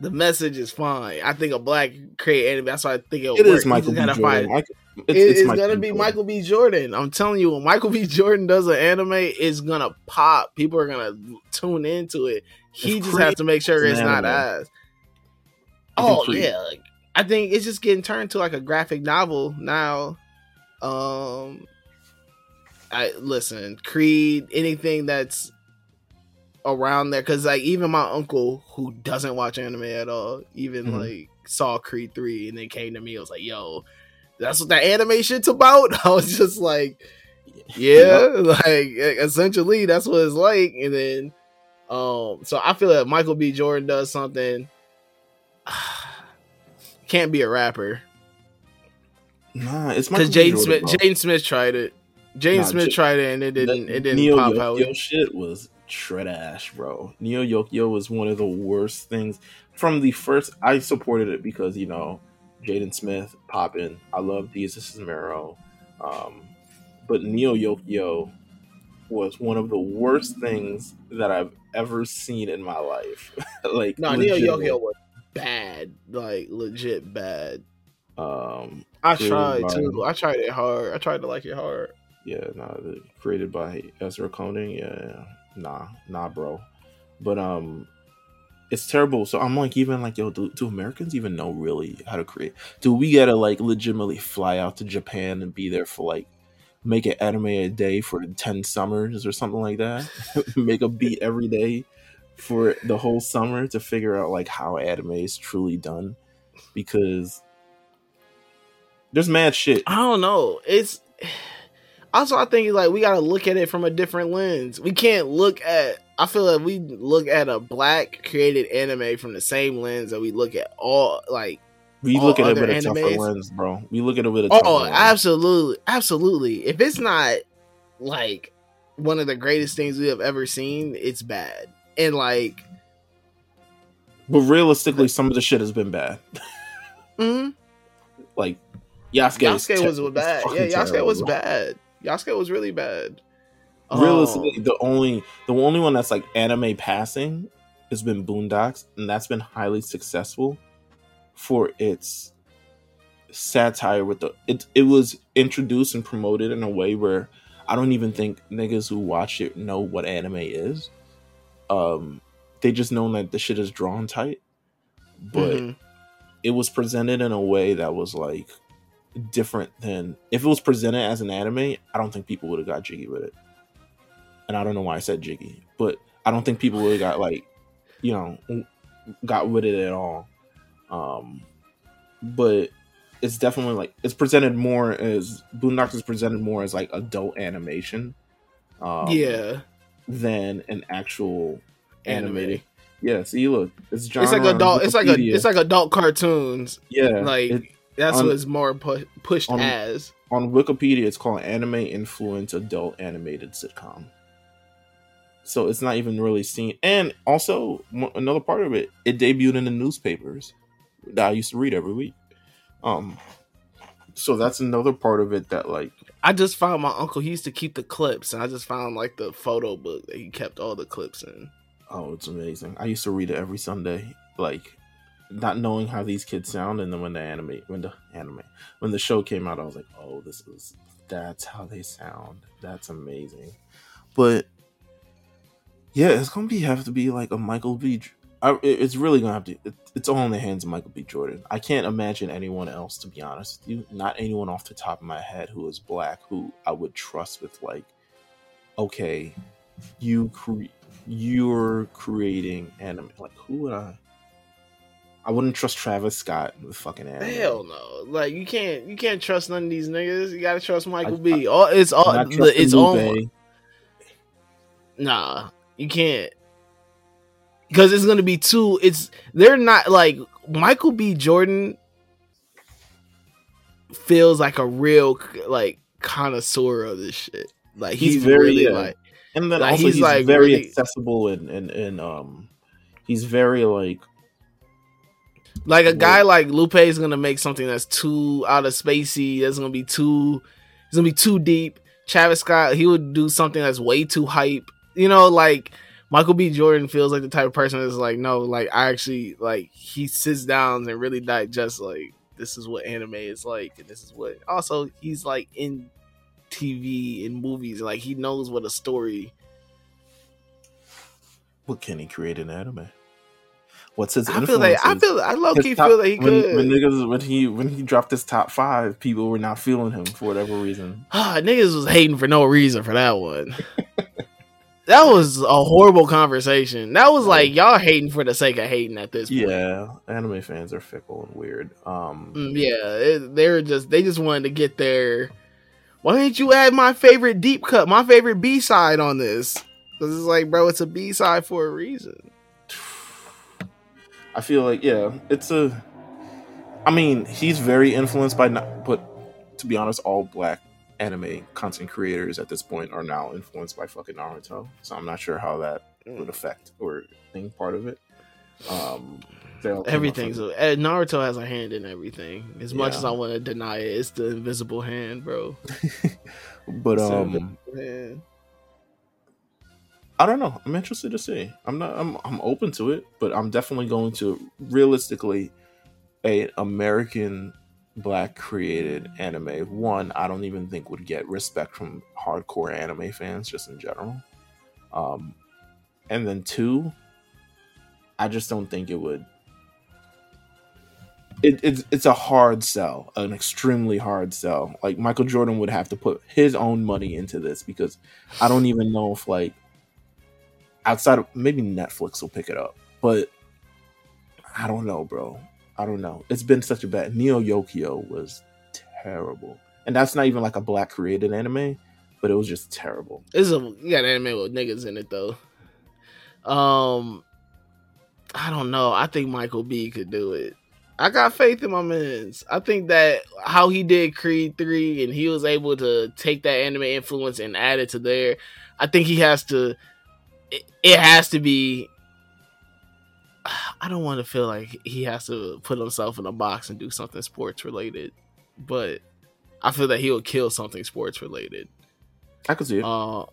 The message is fine. I think a black create anime. That's why I think it is Michael B. Jordan. Find, Michael, it's, it's, gonna be Michael B. Jordan. I'm telling you, when Michael B. Jordan does an anime, it's gonna pop. People are gonna tune into it. He it's just has to make sure it's not ass. Oh yeah, like, I think it's just getting turned to like a graphic novel now. Um, I listen, Creed, anything that's around there, because like even my uncle who doesn't watch anime at all, even mm-hmm. like saw Creed three and then came to me, I was like, "Yo, that's what that anime shit's about." I was just like, "Yeah, like essentially that's what it's like." And then, um, so I feel that like Michael B. Jordan does something. Can't be a rapper. Nah, it's because Jaden Smith. Jaden Smith tried it. Jaden nah, Smith J- tried it and it didn't. It didn't Neo pop out. Yo, shit was trash, bro. Neo Yokio was one of the worst things from the first. I supported it because you know Jaden Smith popping. I love Desus Mero, um, but Neo Yokio was one of the worst things that I've ever seen in my life. like no, Neo Yokio was bad, like legit bad. Um, I tried by, too. I tried it hard. I tried to like it hard. Yeah, nah, created by Ezra Koenig. Yeah, nah, nah, bro. But um, it's terrible. So I'm like, even like, yo, do, do, Americans even know really how to create? Do we gotta like legitimately fly out to Japan and be there for like make an anime a day for ten summers or something like that? make a beat every day for the whole summer to figure out like how anime is truly done because there's mad shit. I don't know. It's also I think like we gotta look at it from a different lens. We can't look at I feel like we look at a black created anime from the same lens that we look at all like we look at it with a tougher lens, bro. We look at it with a oh, lens. absolutely, absolutely. If it's not like one of the greatest things we have ever seen, it's bad and like but realistically some of the shit has been bad mm-hmm. like Yasuke, Yasuke was te- bad yeah Yasuke terrible. was bad Yasuke was really bad realistically um, the only the only one that's like anime passing has been boondocks and that's been highly successful for its satire with the it, it was introduced and promoted in a way where I don't even think niggas who watch it know what anime is um, they just know that the shit is drawn tight, but mm-hmm. it was presented in a way that was like different than if it was presented as an anime. I don't think people would have got jiggy with it, and I don't know why I said jiggy, but I don't think people would have got like, you know, got with it at all. Um, but it's definitely like it's presented more as Boondocks is presented more as like adult animation. Um, yeah, than an actual animated. Yeah, see, look, it's genre It's like adult. It's like a. It's like adult cartoons. Yeah, like it, that's on, what it's more pu- pushed on, as. On Wikipedia, it's called anime influence adult animated sitcom. So it's not even really seen. And also, another part of it, it debuted in the newspapers that I used to read every week. Um, so that's another part of it that like I just found my uncle. He used to keep the clips, and I just found like the photo book that he kept all the clips in. Oh, it's amazing! I used to read it every Sunday, like not knowing how these kids sound, and then when the anime, when the anime, when the show came out, I was like, oh, this is that's how they sound. That's amazing. But yeah, it's gonna be have to be like a Michael B. I, it's really gonna have to. It, it's all in the hands of Michael B. Jordan. I can't imagine anyone else, to be honest with you. Not anyone off the top of my head who is black who I would trust with like, okay, you cre- you're creating anime. Like, who would I? I wouldn't trust Travis Scott with fucking. Hell no! Like you can't you can't trust none of these niggas. You gotta trust Michael I, B. All it's all it's all. Nah, you can't because it's gonna be too. It's they're not like Michael B. Jordan feels like a real like connoisseur of this shit. Like he's, he's very really, like, and then like, also he's, he's like very really... accessible and and and um He's very like like a guy like Lupe is gonna make something that's too out of spacey. That's gonna be too. It's gonna be too deep. Travis Scott, he would do something that's way too hype. You know, like Michael B. Jordan feels like the type of person that's like, no, like I actually like he sits down and really digests like this is what anime is like, and this is what. Also, he's like in TV and movies, like he knows what a story. What can he create in anime? What's his? I feel like I feel I low key feel like he when, could. When niggas when he when he dropped his top five, people were not feeling him for whatever reason. Ah, niggas was hating for no reason for that one. that was a horrible conversation. That was like y'all hating for the sake of hating at this point. Yeah, anime fans are fickle and weird. Um, Mm, yeah, it, they're just they just wanted to get their. Why didn't you add my favorite deep cut, my favorite B side on this? Because it's like, bro, it's a B side for a reason. I feel like yeah, it's a. I mean, he's very influenced by not, but to be honest, all black anime content creators at this point are now influenced by fucking Naruto. So I'm not sure how that would affect or think part of it. Um, they all came up Everything's uh, Naruto has a hand in everything. As much as I want to deny it, it's the invisible hand, bro. but It's um, invisible hand. I don't know. I'm interested to see. I'm not. I'm. I'm open to it, but I'm definitely going to realistically a American black created anime. One, I don't even think would get respect from hardcore anime fans just in general. Um, and then two, I just don't think it would. It, it's it's a hard sell, an extremely hard sell. Like Michael Jordan would have to put his own money into this because I don't even know if like outside of maybe Netflix will pick it up, but I don't know, bro. I don't know. It's been such a bad. Neo Yokio was terrible, and that's not even like a black created anime, but it was just terrible. It's a you got anime with niggas in it though. Um, I don't know. I think Michael B could do it. I got faith in my man's. I think that how he did Creed three and he was able to take that anime influence and add it to there. I think he has to. It, it has to be. I don't want to feel like he has to put himself in a box and do something sports related, but I feel that he'll kill something sports related. I could see it. Uh,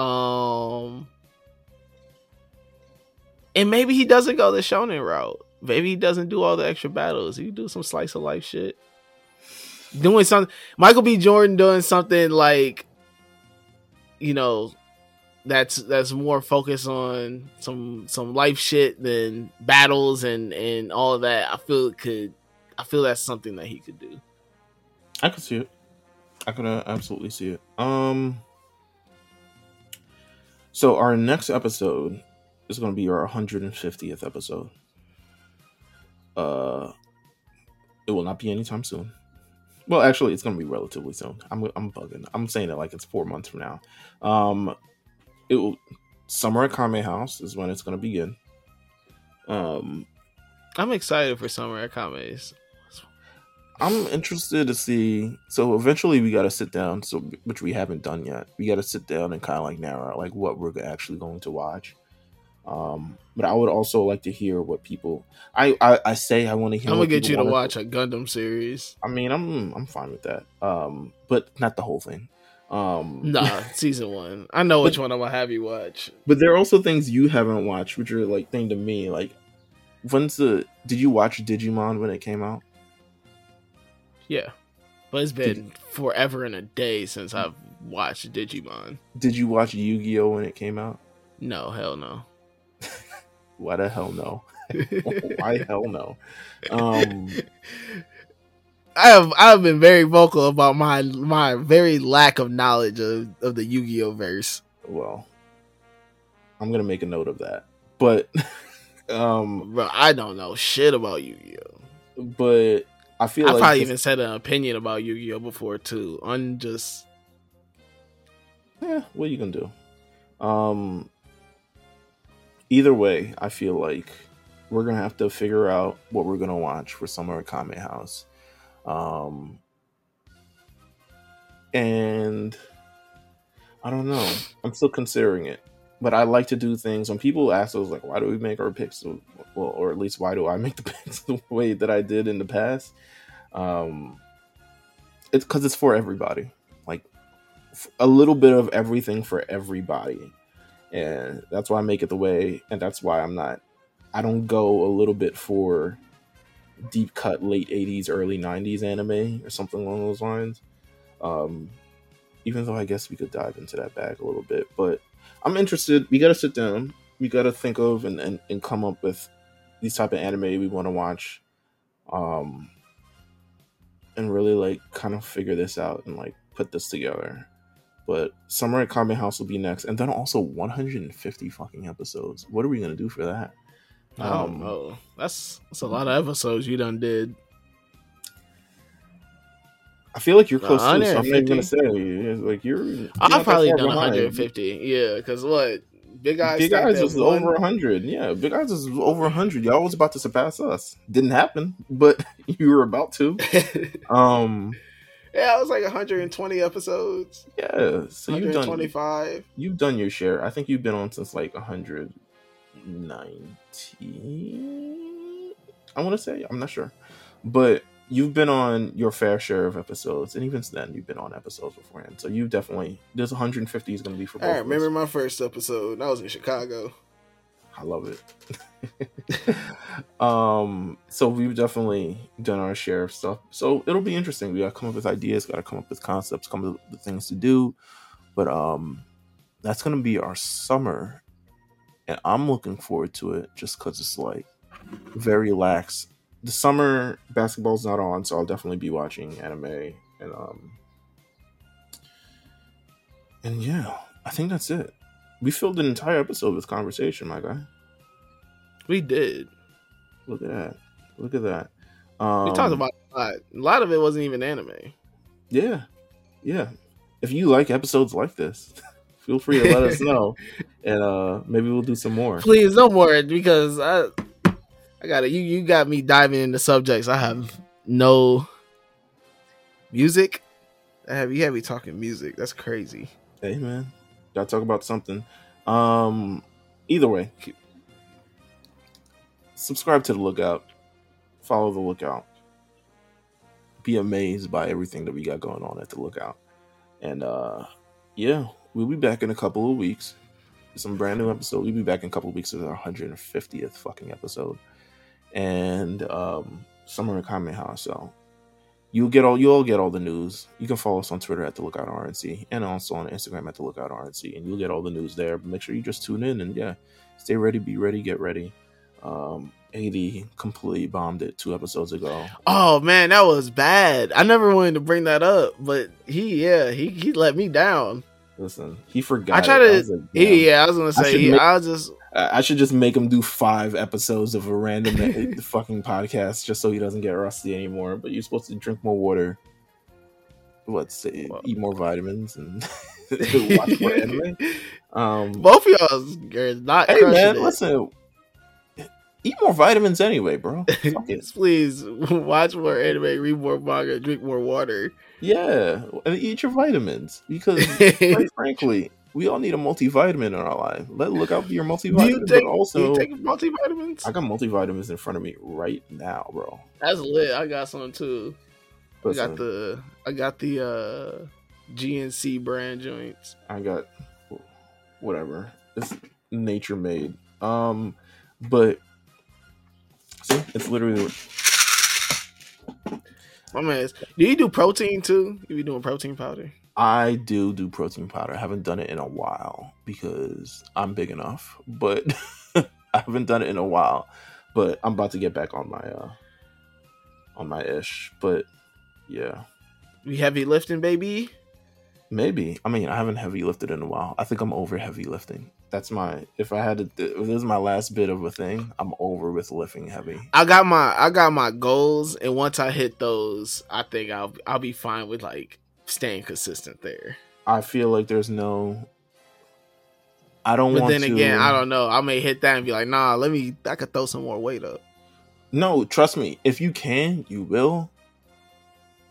um, and maybe he doesn't go the shonen route. Maybe he doesn't do all the extra battles. He do some slice of life shit. Doing something, Michael B. Jordan doing something like, you know, that's that's more focused on some some life shit than battles and and all of that. I feel it could, I feel that's something that he could do. I could see it. I could uh, absolutely see it. Um. So our next episode is going to be our 150th episode. Uh, it will not be anytime soon. Well, actually, it's going to be relatively soon. I'm I'm bugging. I'm saying it like it's four months from now. Um, it will summer at Kame House is when it's going to begin. Um, I'm excited for summer at Kame's. I'm interested to see. So eventually, we got to sit down. So which we haven't done yet. We got to sit down and kind of like narrow like what we're actually going to watch. Um, but I would also like to hear what people. I I, I say I want to hear. I'm gonna get you to watch a Gundam series. I mean, I'm I'm fine with that. Um, but not the whole thing. Um, Nah, season one. I know which one I'm gonna have you watch. But there are also things you haven't watched, which are like thing to me. Like, when's the? Did you watch Digimon when it came out? Yeah, but it's been forever and a day since I've watched Digimon. Did you watch Yu Gi Oh when it came out? No, hell no. Why the hell no? Why hell no? Um, I have I've been very vocal about my my very lack of knowledge of, of the Yu-Gi-Oh verse. well, I'm gonna make a note of that. But, um, Bro, I don't know shit about Yu-Gi-Oh. but I feel I like probably even said an opinion about Yu-Gi-Oh before too. On just yeah, what you gonna do? Um, either way, I feel like we're gonna have to figure out what we're gonna watch for summer at Kame House. Um, and I don't know. I'm still considering it. but I like to do things when people ask us like, why do we make our picks? Well, or at least why do I make the picks the way that I did in the past? Um, it's because it's for everybody. Like a little bit of everything for everybody, and that's why I make it the way, and that's why I'm not. I don't go a little bit for deep cut late 80s early 90s anime or something along those lines um even though i guess we could dive into that bag a little bit but i'm interested we gotta sit down we gotta think of and, and, and come up with these type of anime we want to watch um and really like kind of figure this out and like put this together but summer at Kame House will be next, and then also 150 fucking episodes. What are we gonna do for that? I don't Um, know. That's that's a lot of episodes you done did. I feel like you're close to. it, I'm not even 150? gonna say it's like you're. you're I've probably done behind. 150. Yeah, because what? Big Eyes. Big Eyes was one. over 100. Yeah, Big Eyes was over 100. Y'all was about to surpass us. Didn't happen, but you were about to. Um, yeah, it was like 120 episodes. yeah. So you've done 125. you've done your share. I think you've been on since like 119. I want to say I'm not sure, but you've been on your fair share of episodes, and even then, you've been on episodes beforehand. So you definitely this 150 is going to be for both. I remember my first episode. I was in Chicago. I love it. um, so we've definitely done our share of stuff. So it'll be interesting. We gotta come up with ideas, gotta come up with concepts, come up with things to do. But um that's gonna be our summer. And I'm looking forward to it just because it's like very lax. The summer basketball's not on, so I'll definitely be watching anime and um and yeah, I think that's it. We filled an entire episode with conversation, my guy. We did. Look at that. Look at that. Um, We talked about a lot. A lot of it wasn't even anime. Yeah. Yeah. If you like episodes like this, feel free to let us know. And uh maybe we'll do some more. Please no more because I I got it. You you got me diving into subjects I have no music. I have you have me talking music. That's crazy. Hey man. Gotta talk about something. Um either way. keep- Subscribe to the lookout. Follow the lookout. Be amazed by everything that we got going on at the lookout. And uh yeah, we'll be back in a couple of weeks. Some brand new episode. We'll be back in a couple of weeks with our 150th fucking episode. And um Summer in Kame House. So you'll get all you'll get all the news. You can follow us on Twitter at the Lookout RNC and also on Instagram at the Lookout RNC, and you'll get all the news there. But make sure you just tune in and yeah, stay ready, be ready, get ready. Um, AD completely bombed it two episodes ago. Oh man, that was bad. I never wanted to bring that up, but he yeah, he he let me down. Listen, he forgot. I try to- was like. He, yeah, I was gonna say he, make- I just I I should just make him do five episodes of a random fucking podcast just so he doesn't get rusty anymore. But you're supposed to drink more water. What say, Well- eat more vitamins and watch more anime. Um, both of y'all are not hey man, it. listen, eat more vitamins anyway, bro. Please watch more anime, read more manga, drink more water. Yeah, and eat your vitamins because, quite frankly, we all need a multivitamin in our life. Let look out for your multivitamin. do you take but also, you take multivitamins? I got multivitamins in front of me right now, bro. That's lit. I got some too. I got the I got the uh GNC brand joints. I got whatever. It's nature made. Um, but see, it's literally My man, do you do protein too? You be doing protein powder? I do do protein powder. I haven't done it in a while because I'm big enough, but I haven't done it in a while. But I'm about to get back on my uh on my ish. But yeah, You heavy lifting, baby? maybe. I mean, I haven't heavy lifted in a while. I think I'm over heavy lifting. That's my if I had to if this is my last bit of a thing, I'm over with lifting heavy. I got my I got my goals, and once I hit those, I think I'll I'll be fine with like staying consistent there. I feel like there's no I don't But want then to again, I don't know. I may hit that and be like, nah, let me. I could throw some more weight up. No, trust me. If you can, you will.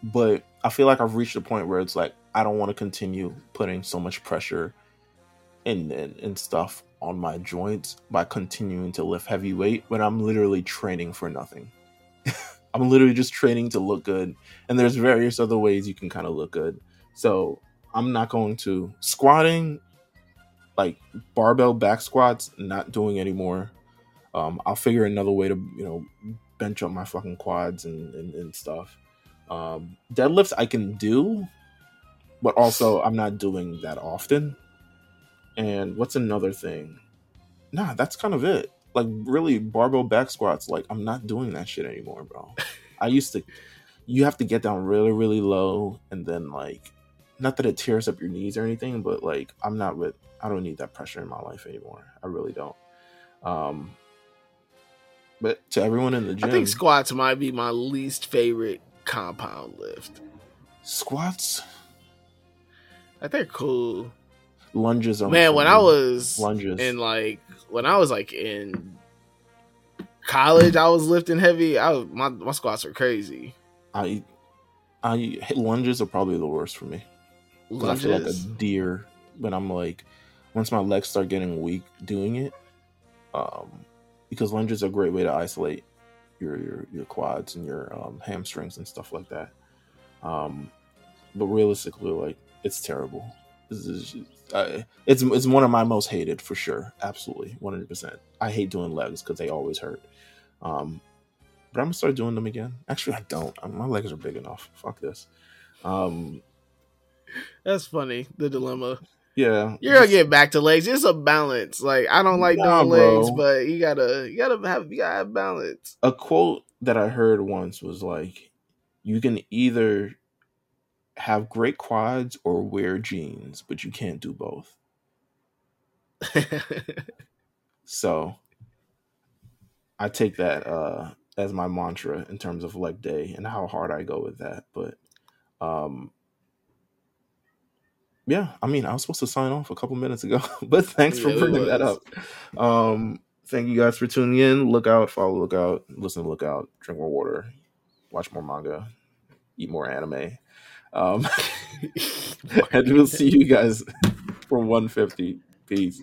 But I feel like I've reached a point where it's like I don't want to continue putting so much pressure and, and and stuff on my joints by continuing to lift heavy weight when I'm literally training for nothing. I'm literally just training to look good, and there's various other ways you can kind of look good. So I'm not going to squatting, like barbell back squats, not doing anymore. Um, I'll figure another way to you know bench up my fucking quads and and, and stuff. Um, deadlifts I can do, but also I'm not doing that often. And what's another thing? Nah, that's kind of it. Like really barbell back squats, like I'm not doing that shit anymore, bro. I used to you have to get down really, really low and then like not that it tears up your knees or anything, but like I'm not with I don't need that pressure in my life anymore. I really don't. Um but to everyone in the gym, I think squats might be my least favorite compound lift. Squats, I think they're cool. Lunges, man. When I was lunges in like when I was like in college, I was lifting heavy. I was, my my squats are crazy. I I lunges are probably the worst for me. Lunges. I feel like a deer when I'm like once my legs start getting weak doing it. Um, because lunges are a great way to isolate your your, your quads and your um, hamstrings and stuff like that. Um, but realistically, like it's terrible. It's, uh, it's it's one of my most hated for sure. Absolutely, one hundred percent. I hate doing legs because they always hurt. Um, but I'm gonna start doing them again. Actually, I don't. My legs are big enough. Fuck this. Um, That's funny. The dilemma. Yeah, you're gonna get back to legs. It's a balance. Like I don't like nah, doing legs, but you gotta you gotta have you gotta have balance. A quote that I heard once was like, "You can either have great quads or wear jeans, but you can't do both." so, I take that uh, as my mantra in terms of leg day and how hard I go with that. But um, yeah, I mean, I was supposed to sign off a couple minutes ago, but thanks for bringing that up. Um, thank you guys for tuning in. Look out, follow Look Out, listen to Look Out, drink more water, watch more manga, eat more anime. Um, and we'll see you guys for 150. Peace.